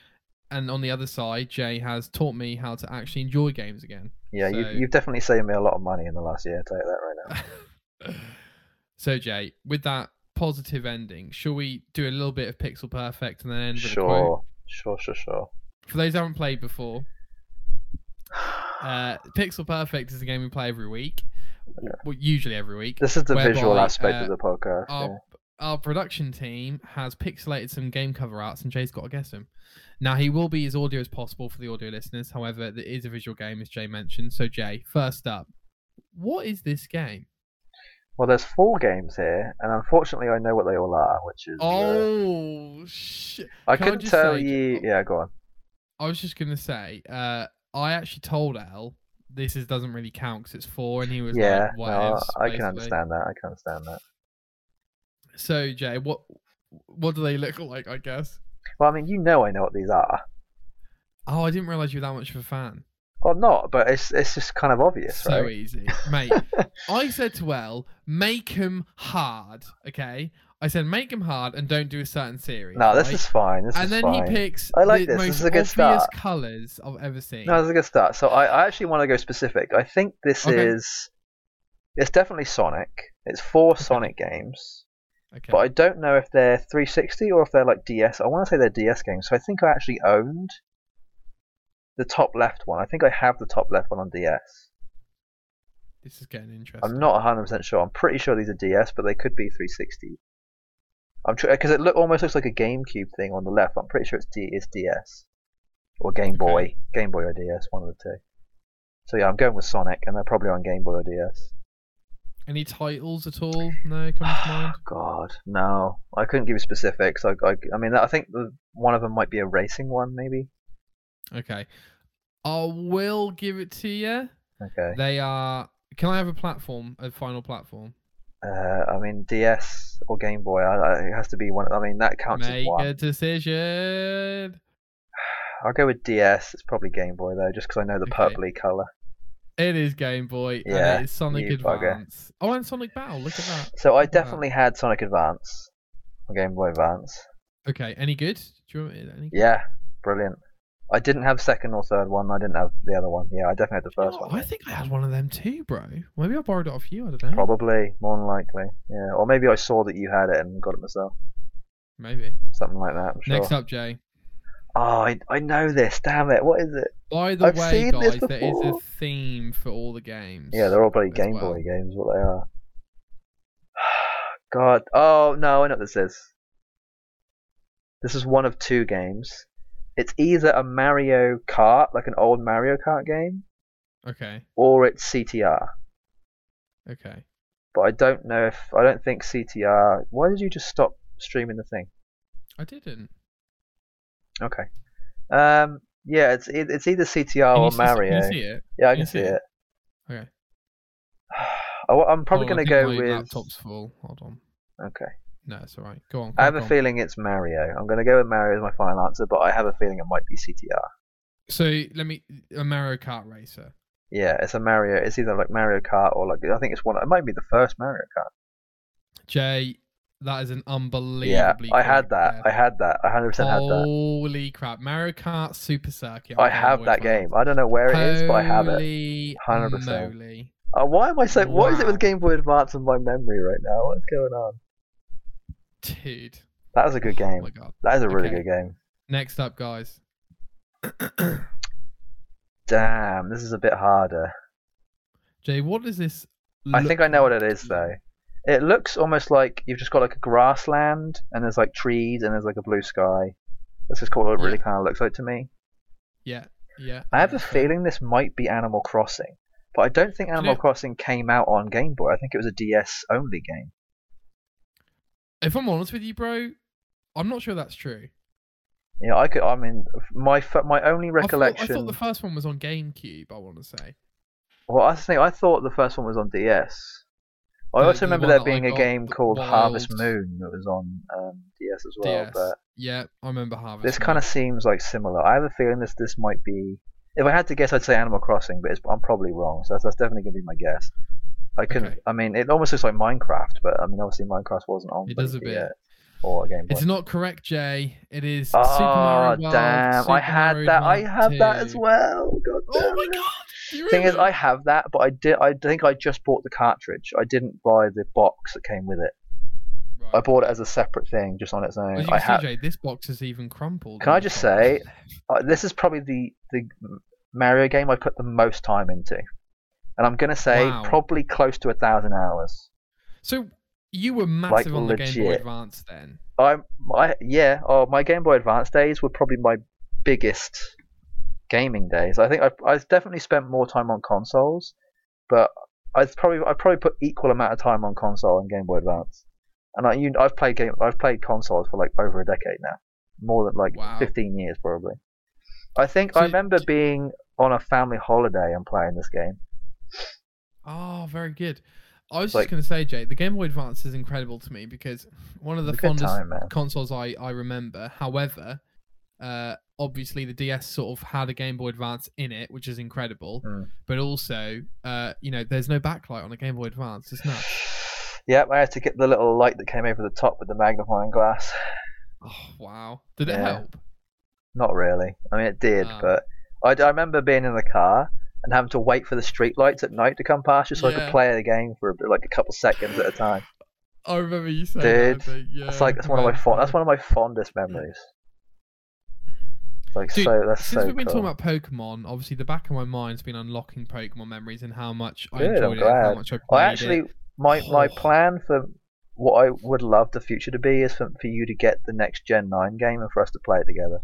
and on the other side, Jay has taught me how to actually enjoy games again. Yeah, So- you've, you've definitely saved me a lot of money in the last year, you that right now. *laughs* so Jay, with that positive ending, shall we do a little bit of Pixel Perfect and then end with a quote? Sure, sure, sure, sure. For those who haven't played before, *sighs* uh, Pixel Perfect is a game we play every week. Well, usually every week. This is the visual aspect uh, of the podcast. our yeah. our production team has pixelated some game cover arts, and Jay's got to guess them. Now he will be as audio as possible for the audio listeners. However, it is a visual game, as Jay mentioned. So Jay, first up, what is this game? Well, there's four games here, and unfortunately, I know what they all are, which is. uh, Oh shit! I can couldn't tell say- you. Yeah, go on. I was just gonna say, uh, I actually told Al this is doesn't really count because it's four, and he was Yeah, like, "What no, ifs," I can basically. understand that. I can understand that. So Jay, what what do they look like? I guess. Well, I mean, you know, I know what these are. Oh, I didn't realize you were that much of a fan. Well, I'm not, but it's it's just kind of obvious, so right? easy, *laughs* mate. I said to El, make him hard. Okay, I said make him hard and don't do a certain series. No, this right? is fine. This And is then fine. he picks I like the this. This most is a good obvious start. colours I've ever seen. No, this is a good start. So I, I actually want to go specific. I think this Okay. is. It's definitely Sonic. It's four Sonic games, okay. but I don't know if they're 360 or if they're like DS. I want to say they're DS games. So I think I actually owned the top left one. I think I have the top left one on DS. this is getting interesting. I'm not 100% sure. I'm pretty sure these are DS, but they could be 360. I'm because it look almost looks like a GameCube thing on the left. I'm pretty sure it's D it's DS or Game Okay. Boy, Game Boy or DS, one of the two. So yeah, I'm going with Sonic, and they're probably on Game Boy or DS. Any titles at all? No, coming to *sighs* mind. God, no, I couldn't give you specifics. I, I, I mean, I think the, one of them might be a racing one, maybe. Okay, I will give it to you. Okay. They are. Can I have a platform? A final platform. Uh, I mean, DS or Game Boy. I, I, it has to be one. I mean, that counts as Make one. a decision. *sighs* I'll go with DS. It's probably Game Boy though, just because I know the Okay. purpley color. It is Game Boy. Yeah, and it is Sonic you bugger. Advance. Oh, and Sonic Battle. Look at that. So I Look at that. definitely had Sonic Advance on Game Boy Advance. Okay, any good? Do you want any? Yeah, brilliant. I didn't have second or third one. I didn't have the other one. Yeah, I definitely had the first what? one. I think I had one of them too, bro. Maybe I borrowed it off you. I don't know. Probably, more than likely. Yeah, or maybe I saw that you had it and got it myself. Maybe. Something like that. I'm sure. Next up, Jay. Oh, I, I know this. Damn it. What is it? By the I've way, guys, there is a theme for all the games. Yeah, they're all bloody Game well. Boy games. What they are. *sighs* God. Oh no, I know what this is. This is one of two games. It's either a Mario Kart, like an old Mario Kart game, Okay. or it's CTR. Okay. But I don't know if I don't think CTR. Why did you just stop streaming the thing? I didn't. Okay. Um. Yeah, it's e- it's either CTR Can or see- Mario. Can you see it? Yeah, I Can can see see it. it? Okay. *sighs* I, am probably Hold on, going I to think go my with. laptop's full. Hold on. Okay. No, it's alright. Go on. I have crack a on. feeling it's Mario. I'm going to go with Mario as my final answer, but I have a feeling it might be CTR. So let me a Mario Kart racer. Yeah, it's a Mario. It's either like Mario Kart or like I think it's one. It might be the first Mario Kart. Jay, that is an Yeah. I had that. I had that. I 100% had that. Holy crap! Mario Kart Super Circuit. on I have that game. I don't know where it is, but I have it. Holy 100%. moly. Uh, why am I so? What is it with Game Boy Advance and my memory right now? What's going on? Dude. That was a good Oh game. my god. That is a really Okay. good game. Next up, guys. *clears throat* Damn, this is a bit harder. Jay, what is this? I think I know what it is you? though. It looks almost like you've just got like a grassland and there's like trees and there's like a blue sky. That's just what it really Yeah. kind of looks like to me. Yeah, yeah. I have yeah, a feeling this might be Animal Crossing, but I don't think you Animal know- Crossing came out on Game Boy. I think it was a DS only game. If I'm honest with you, bro, I'm not sure that's true. Yeah, I could. I mean, my my only I thought, I thought the first one was on GameCube. I want to say. Well, I think I thought the first one was on DS. I also the remember there being a game called Harvest Moon that was on um, DS as well. DS. But Yeah, I remember Harvest. this kind of seems like similar. I have a feeling this this might be. If I had to guess, I'd say Animal Crossing, but it's, I'm probably wrong. So that's, that's definitely going to be my guess. I couldn't. Okay. I mean, it almost looks like Minecraft, but I mean, obviously Minecraft wasn't on. It does a bit. DS or a Game It's not correct, Jay. It is Oh Super Mario World. damn! Super I had Mario that. I have that as well. God Oh my god! You Thing is, I have that, but I did. I think I just bought the cartridge. I didn't buy the box that came with it. Right. I bought it as a separate thing, just on its own. I have. Jay, this box is even crumpled. Can I just top. say, uh, this is probably the the Mario game I put the most time into, and I'm gonna say Wow. probably close to a thousand hours. So, You were massive on the Game Boy. Advance then. I'm, I yeah. Oh, my Game Boy Advance days were probably my biggest gaming days. I think I I definitely spent more time on consoles, but I probably I probably put equal amount of time on console and Game Boy Advance. And I you I've played game I've played consoles for like over a decade now, more than like Wow. 15 years probably. I think So I remember being on a family holiday and playing this game. Oh, very good. I was Like- just going to say, Jay, the Game Boy Advance is incredible to me because one of the It was a good fondest time, consoles I, I remember. However, uh, obviously the DS sort of had a Game Boy Advance in it, which is incredible. Mm. But also, uh, you know, there's no backlight on a Game Boy Advance. It's nuts. *sighs* Yep, I had to get the little light that came over the top with the magnifying glass. Oh wow! Did it help? Not really. I mean, it did, Ah. but I, I remember being in the car and having to wait for the street lights at night to come past just so I could play the game for like a couple seconds at a time. I remember you saying Dude, that. I yeah, That's like that's one of my fond, that's one of my fondest memories. Like Dude, so, that's Since so we've been cool. talking about Pokemon, obviously the back of my mind's been unlocking Pokemon memories and how much I Good, I'm enjoyed it, how much I played I actually, it. my my Oh. plan for what I would love the future to be is for, for you to get the next Gen Nine game and for us to play it together.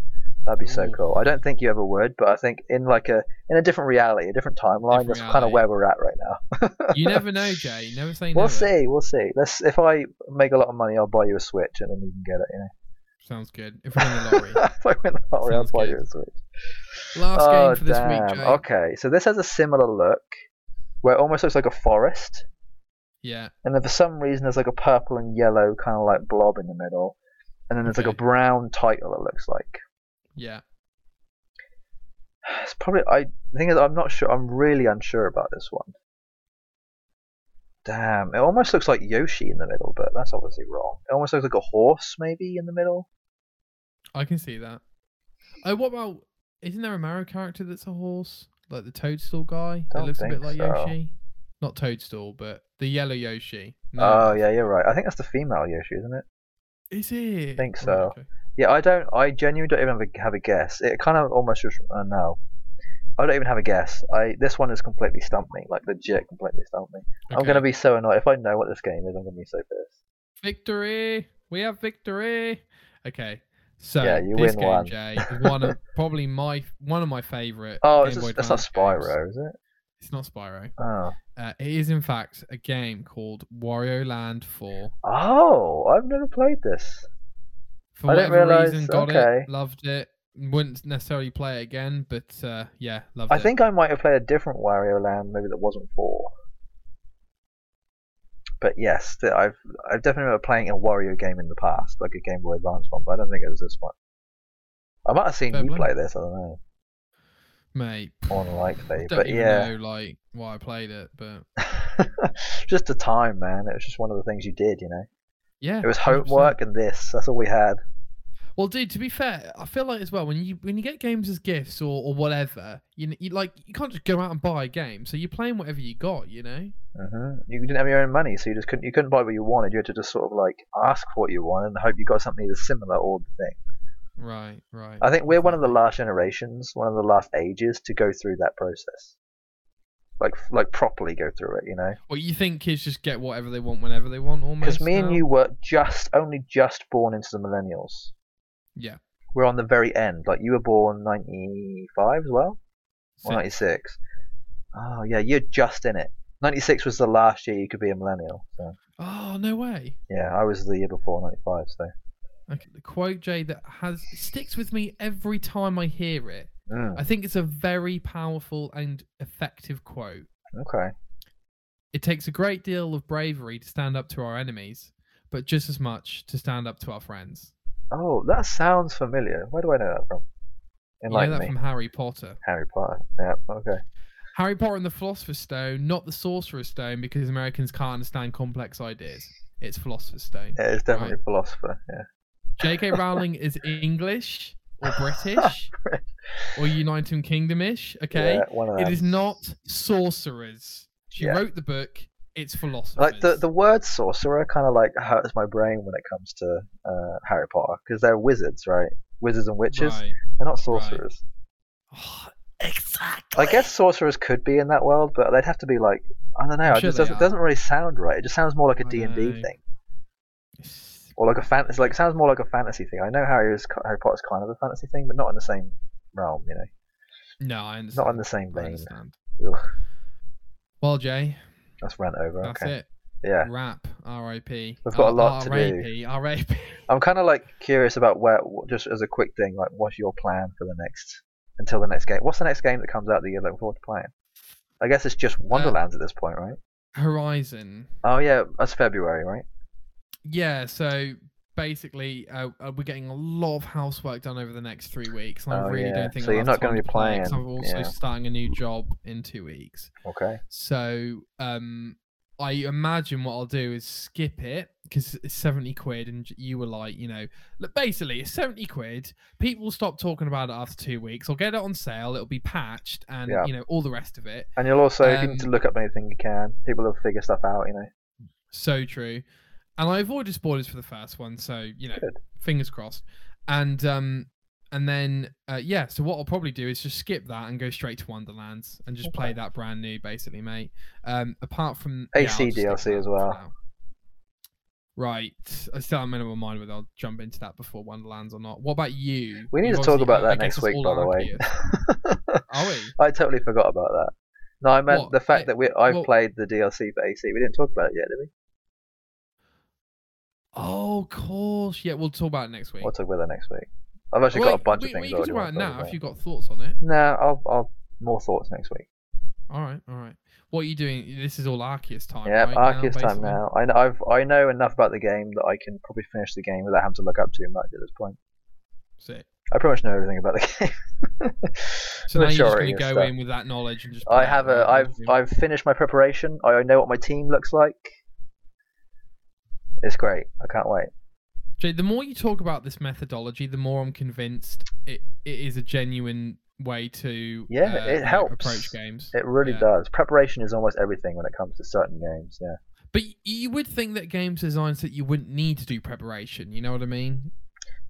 That'd be so cool. I don't think you ever would, but I think in like a in a different reality, a different timeline, Different that's kind of where we're at right now. *laughs* You never know, Jay. You never say We'll never. see. We'll see. Let's. If I make a lot of money, I'll buy you a Switch, and then you can get it. You know. Sounds good. If we win the lottery. *laughs* if I win the lottery, I'll buy good. you a Switch. Last oh game for this damn. week, Jay. Okay, so this has a similar look, where it almost looks like a forest, Yeah. and then for some reason there's like a purple and yellow kind of like blob in the middle, and then there's like a brown title. It looks like. Yeah. It's probably. I the thing is, I'm not sure. I'm really unsure about this one. Damn, it almost looks like Yoshi in the middle, but that's obviously wrong. It almost looks like a horse, maybe in the middle. I can see that. Oh, what about? Isn't there a Mario character that's a horse, like the Toadstool guy? that Don't looks a bit like so. Yoshi. Not Toadstool, but the yellow Yoshi. No. Oh yeah, you're right. I think that's the female Yoshi, isn't it? Is it? think Right, so. okay. Yeah, I don't. I genuinely don't even have a, have a guess. It kind of almost just. Uh, no, I don't even have a guess. I this one has completely stumped me. Like legit, completely stumped me. I'm gonna be so annoyed if I know what this game is. I'm gonna be so pissed. victory. We have victory. Okay. So Yeah, you this win game, one. Jay, is *laughs* one of probably my one of my favorite. Oh, Game it's just, that's not Advance games. Spyro, is it? It's not Spyro. Oh. Uh, it is in fact a game called Wario Land 4. Oh, I've never played this. For I didn't whatever realise- reason, got okay. it, loved it. Wouldn't necessarily play it again, but uh, yeah, loved I it. I think I might have played a different Wario Land, maybe that wasn't four. But yes, I've I've definitely remember playing a Wario game in the past, like a Game Boy Advance one, but I don't think it was this one. I might have seen Fair you play this. I don't know, mate. more than likely. Don't But even yeah, know like why I played it, but *laughs* just the time, man. It was just one of the things you did, you know. yeah, It was 100%. homework and this. That's all we had. Well, dude, to be fair, I feel like as well when you when you get games as gifts or, or whatever, you, you like you can't just go out and buy a game, so you're playing whatever you got, you know. hmm You didn't have your own money, so you just couldn't you couldn't buy what you wanted. You had to just sort of like ask for what you wanted and hope you got something either similar or the thing. Right, right. I think we're one of the last generations, one of the last ages to go through that process. Like like properly go through it, you know. Well, you think kids just get whatever they want whenever they want, almost. Because me and you were just only just born into the millennials. yeah, We're on the very end. Like you were born ninety five as well, or ninety six. Oh yeah, you're just in it. Ninety six was the last year you could be a millennial. So Oh no way. yeah, I was the year before ninety five. So Okay, the quote Jay that has sticks with me every time I hear it. mm, I think it's a very powerful and effective quote. okay. It takes a great deal of bravery to stand up to our enemies, but just as much to stand up to our friends. Oh, that sounds familiar. Where do I know that from? You know that me. from Harry Potter. Harry Potter. Yeah. Okay. Harry Potter and the Philosopher's Stone, not the Sorcerer's Stone, because Americans can't understand complex ideas. It's Philosopher's Stone. Yeah, it's definitely philosopher. Yeah. J.K. Rowling is English or British *laughs* or United Kingdomish. Okay, Yeah, it not sorcerers. She Yeah. wrote the book. It's philosophers. Like the the word sorcerer kind of like hurts my brain when it comes to uh, Harry Potter because they're wizards, right? Wizards and witches. Right. They're not sorcerers. Oh, exactly. I guess sorcerers could be in that world, but they'd have to be like I don't know. I'm It just doesn't, doesn't really sound right. It just sounds more like a D and D thing. Or like a fantasy. Like sounds more like a fantasy thing. I know Harry is Harry Potter's kind of a fantasy thing, but not in the same realm. You know, No, I understand. not in the same vein. Well, Jay, that's rant over. that's okay. it. Yeah, Rap. R.I.P. We've got a lot to do. R.A.P. R.A.P. I'm kind of like curious about where. Just as a quick thing, like, what's your plan for the next until the next game? What's the next game that comes out that you're looking forward to playing? I guess it's just uh, Wonderlands at this point, right? Horizon. Oh yeah, that's February, right? Yeah. So basically, uh, uh, we're getting a lot of housework done over the next three weeks. And I Oh, really yeah. don't think So you're not be to play playing, I'm also yeah. starting a new job in two weeks. Okay. So um, I imagine what I'll do is skip it because it's 70 quid and you were like, you know, look, basically it's 70 quid. People will stop talking about it after two weeks. I'll get it on sale. It'll be patched and, Yeah. you know, all the rest of it. And you'll also, if you need to Um, look up anything, you can. People will figure stuff out, you know. So true. And I avoided spoilers for the first one. So, you know, Good. fingers crossed. And, um, and then, uh, yeah. So what I'll probably do is just skip that and go straight to Wonderlands and just play that brand new, basically, mate. Um, apart from AC skip DLC as well. Right. I still up my mind whether I'll jump into that before Wonderlands or not. What about you? We need You've to talk about that next week, by the way. *laughs* Are we? I totally forgot about that. No, I meant What? the fact that we I've well- played the DLC for AC. We didn't talk about it yet, did we? Oh, of course. Yeah, we'll talk about it next week. We'll talk about that next week. I've actually Wait, got a bunch we, of things we can talk about it now if you've got thoughts on it. No, I'll, I'll more thoughts next week. All right, all right. What are you doing? This is all Arceus time. yeah, right, Arceus time now. I know, I've I know enough about the game that I can probably finish the game without having to look up too much at this point. Sick. I pretty much know everything about the *laughs* game. So now you're just going to go stuff. in with that knowledge and just. I have a. I've I've finished my preparation. I know what my team looks like. It's great. I can't wait. Jay, the more you talk about this methodology, the more I'm convinced it, it is a genuine way to Yeah, uh, it helps. approach games. It really Yeah. does. Preparation is almost everything when it comes to certain games. Yeah. But you would think that games designs that you wouldn't need to do preparation. You know what I mean?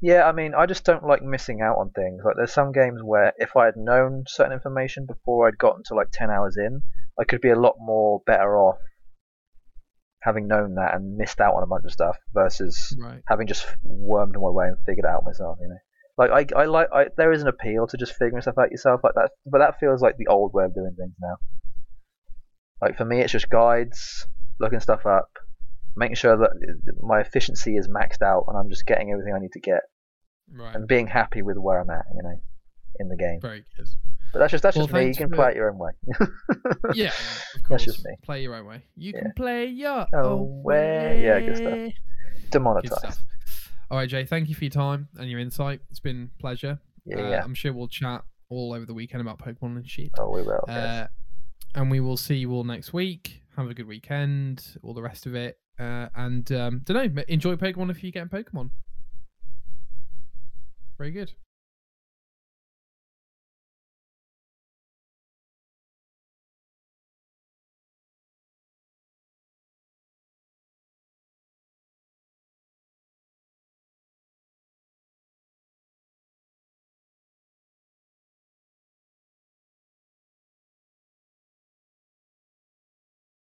Yeah, I mean, I just don't like missing out on things. Like, there's some games where if I had known certain information before I'd gotten to like 10 hours in, I could be a lot more better off having known that and missed out on a bunch of stuff versus Right. having just wormed my way and figured it out myself, you know. Like, I, I like, I, there is an appeal to just figuring stuff out yourself like that, but that feels like the old way of doing things now. Like, for me, it's just guides, looking stuff up, making sure that my efficiency is maxed out and I'm just getting everything I need to get Right. and being happy with where I'm at, you know, in the game. Very good. But that's just that's Well, just me. You can for- play it your own way. *laughs* yeah, of course. That's just me. Play your own way. You Yeah. can play your Oh, own way. Yeah, good stuff. way. Good stuff. All right, Jay. Thank you for your time and your insight. It's been a pleasure. Yeah, Uh, yeah. I'm sure we'll chat all over the weekend about Pokemon and shit. Oh, we will. yes. Uh, and we will see you all next week. Have a good weekend, all the rest of it. Uh, and um, don't know, enjoy Pokemon if you get Pokemon. Very good.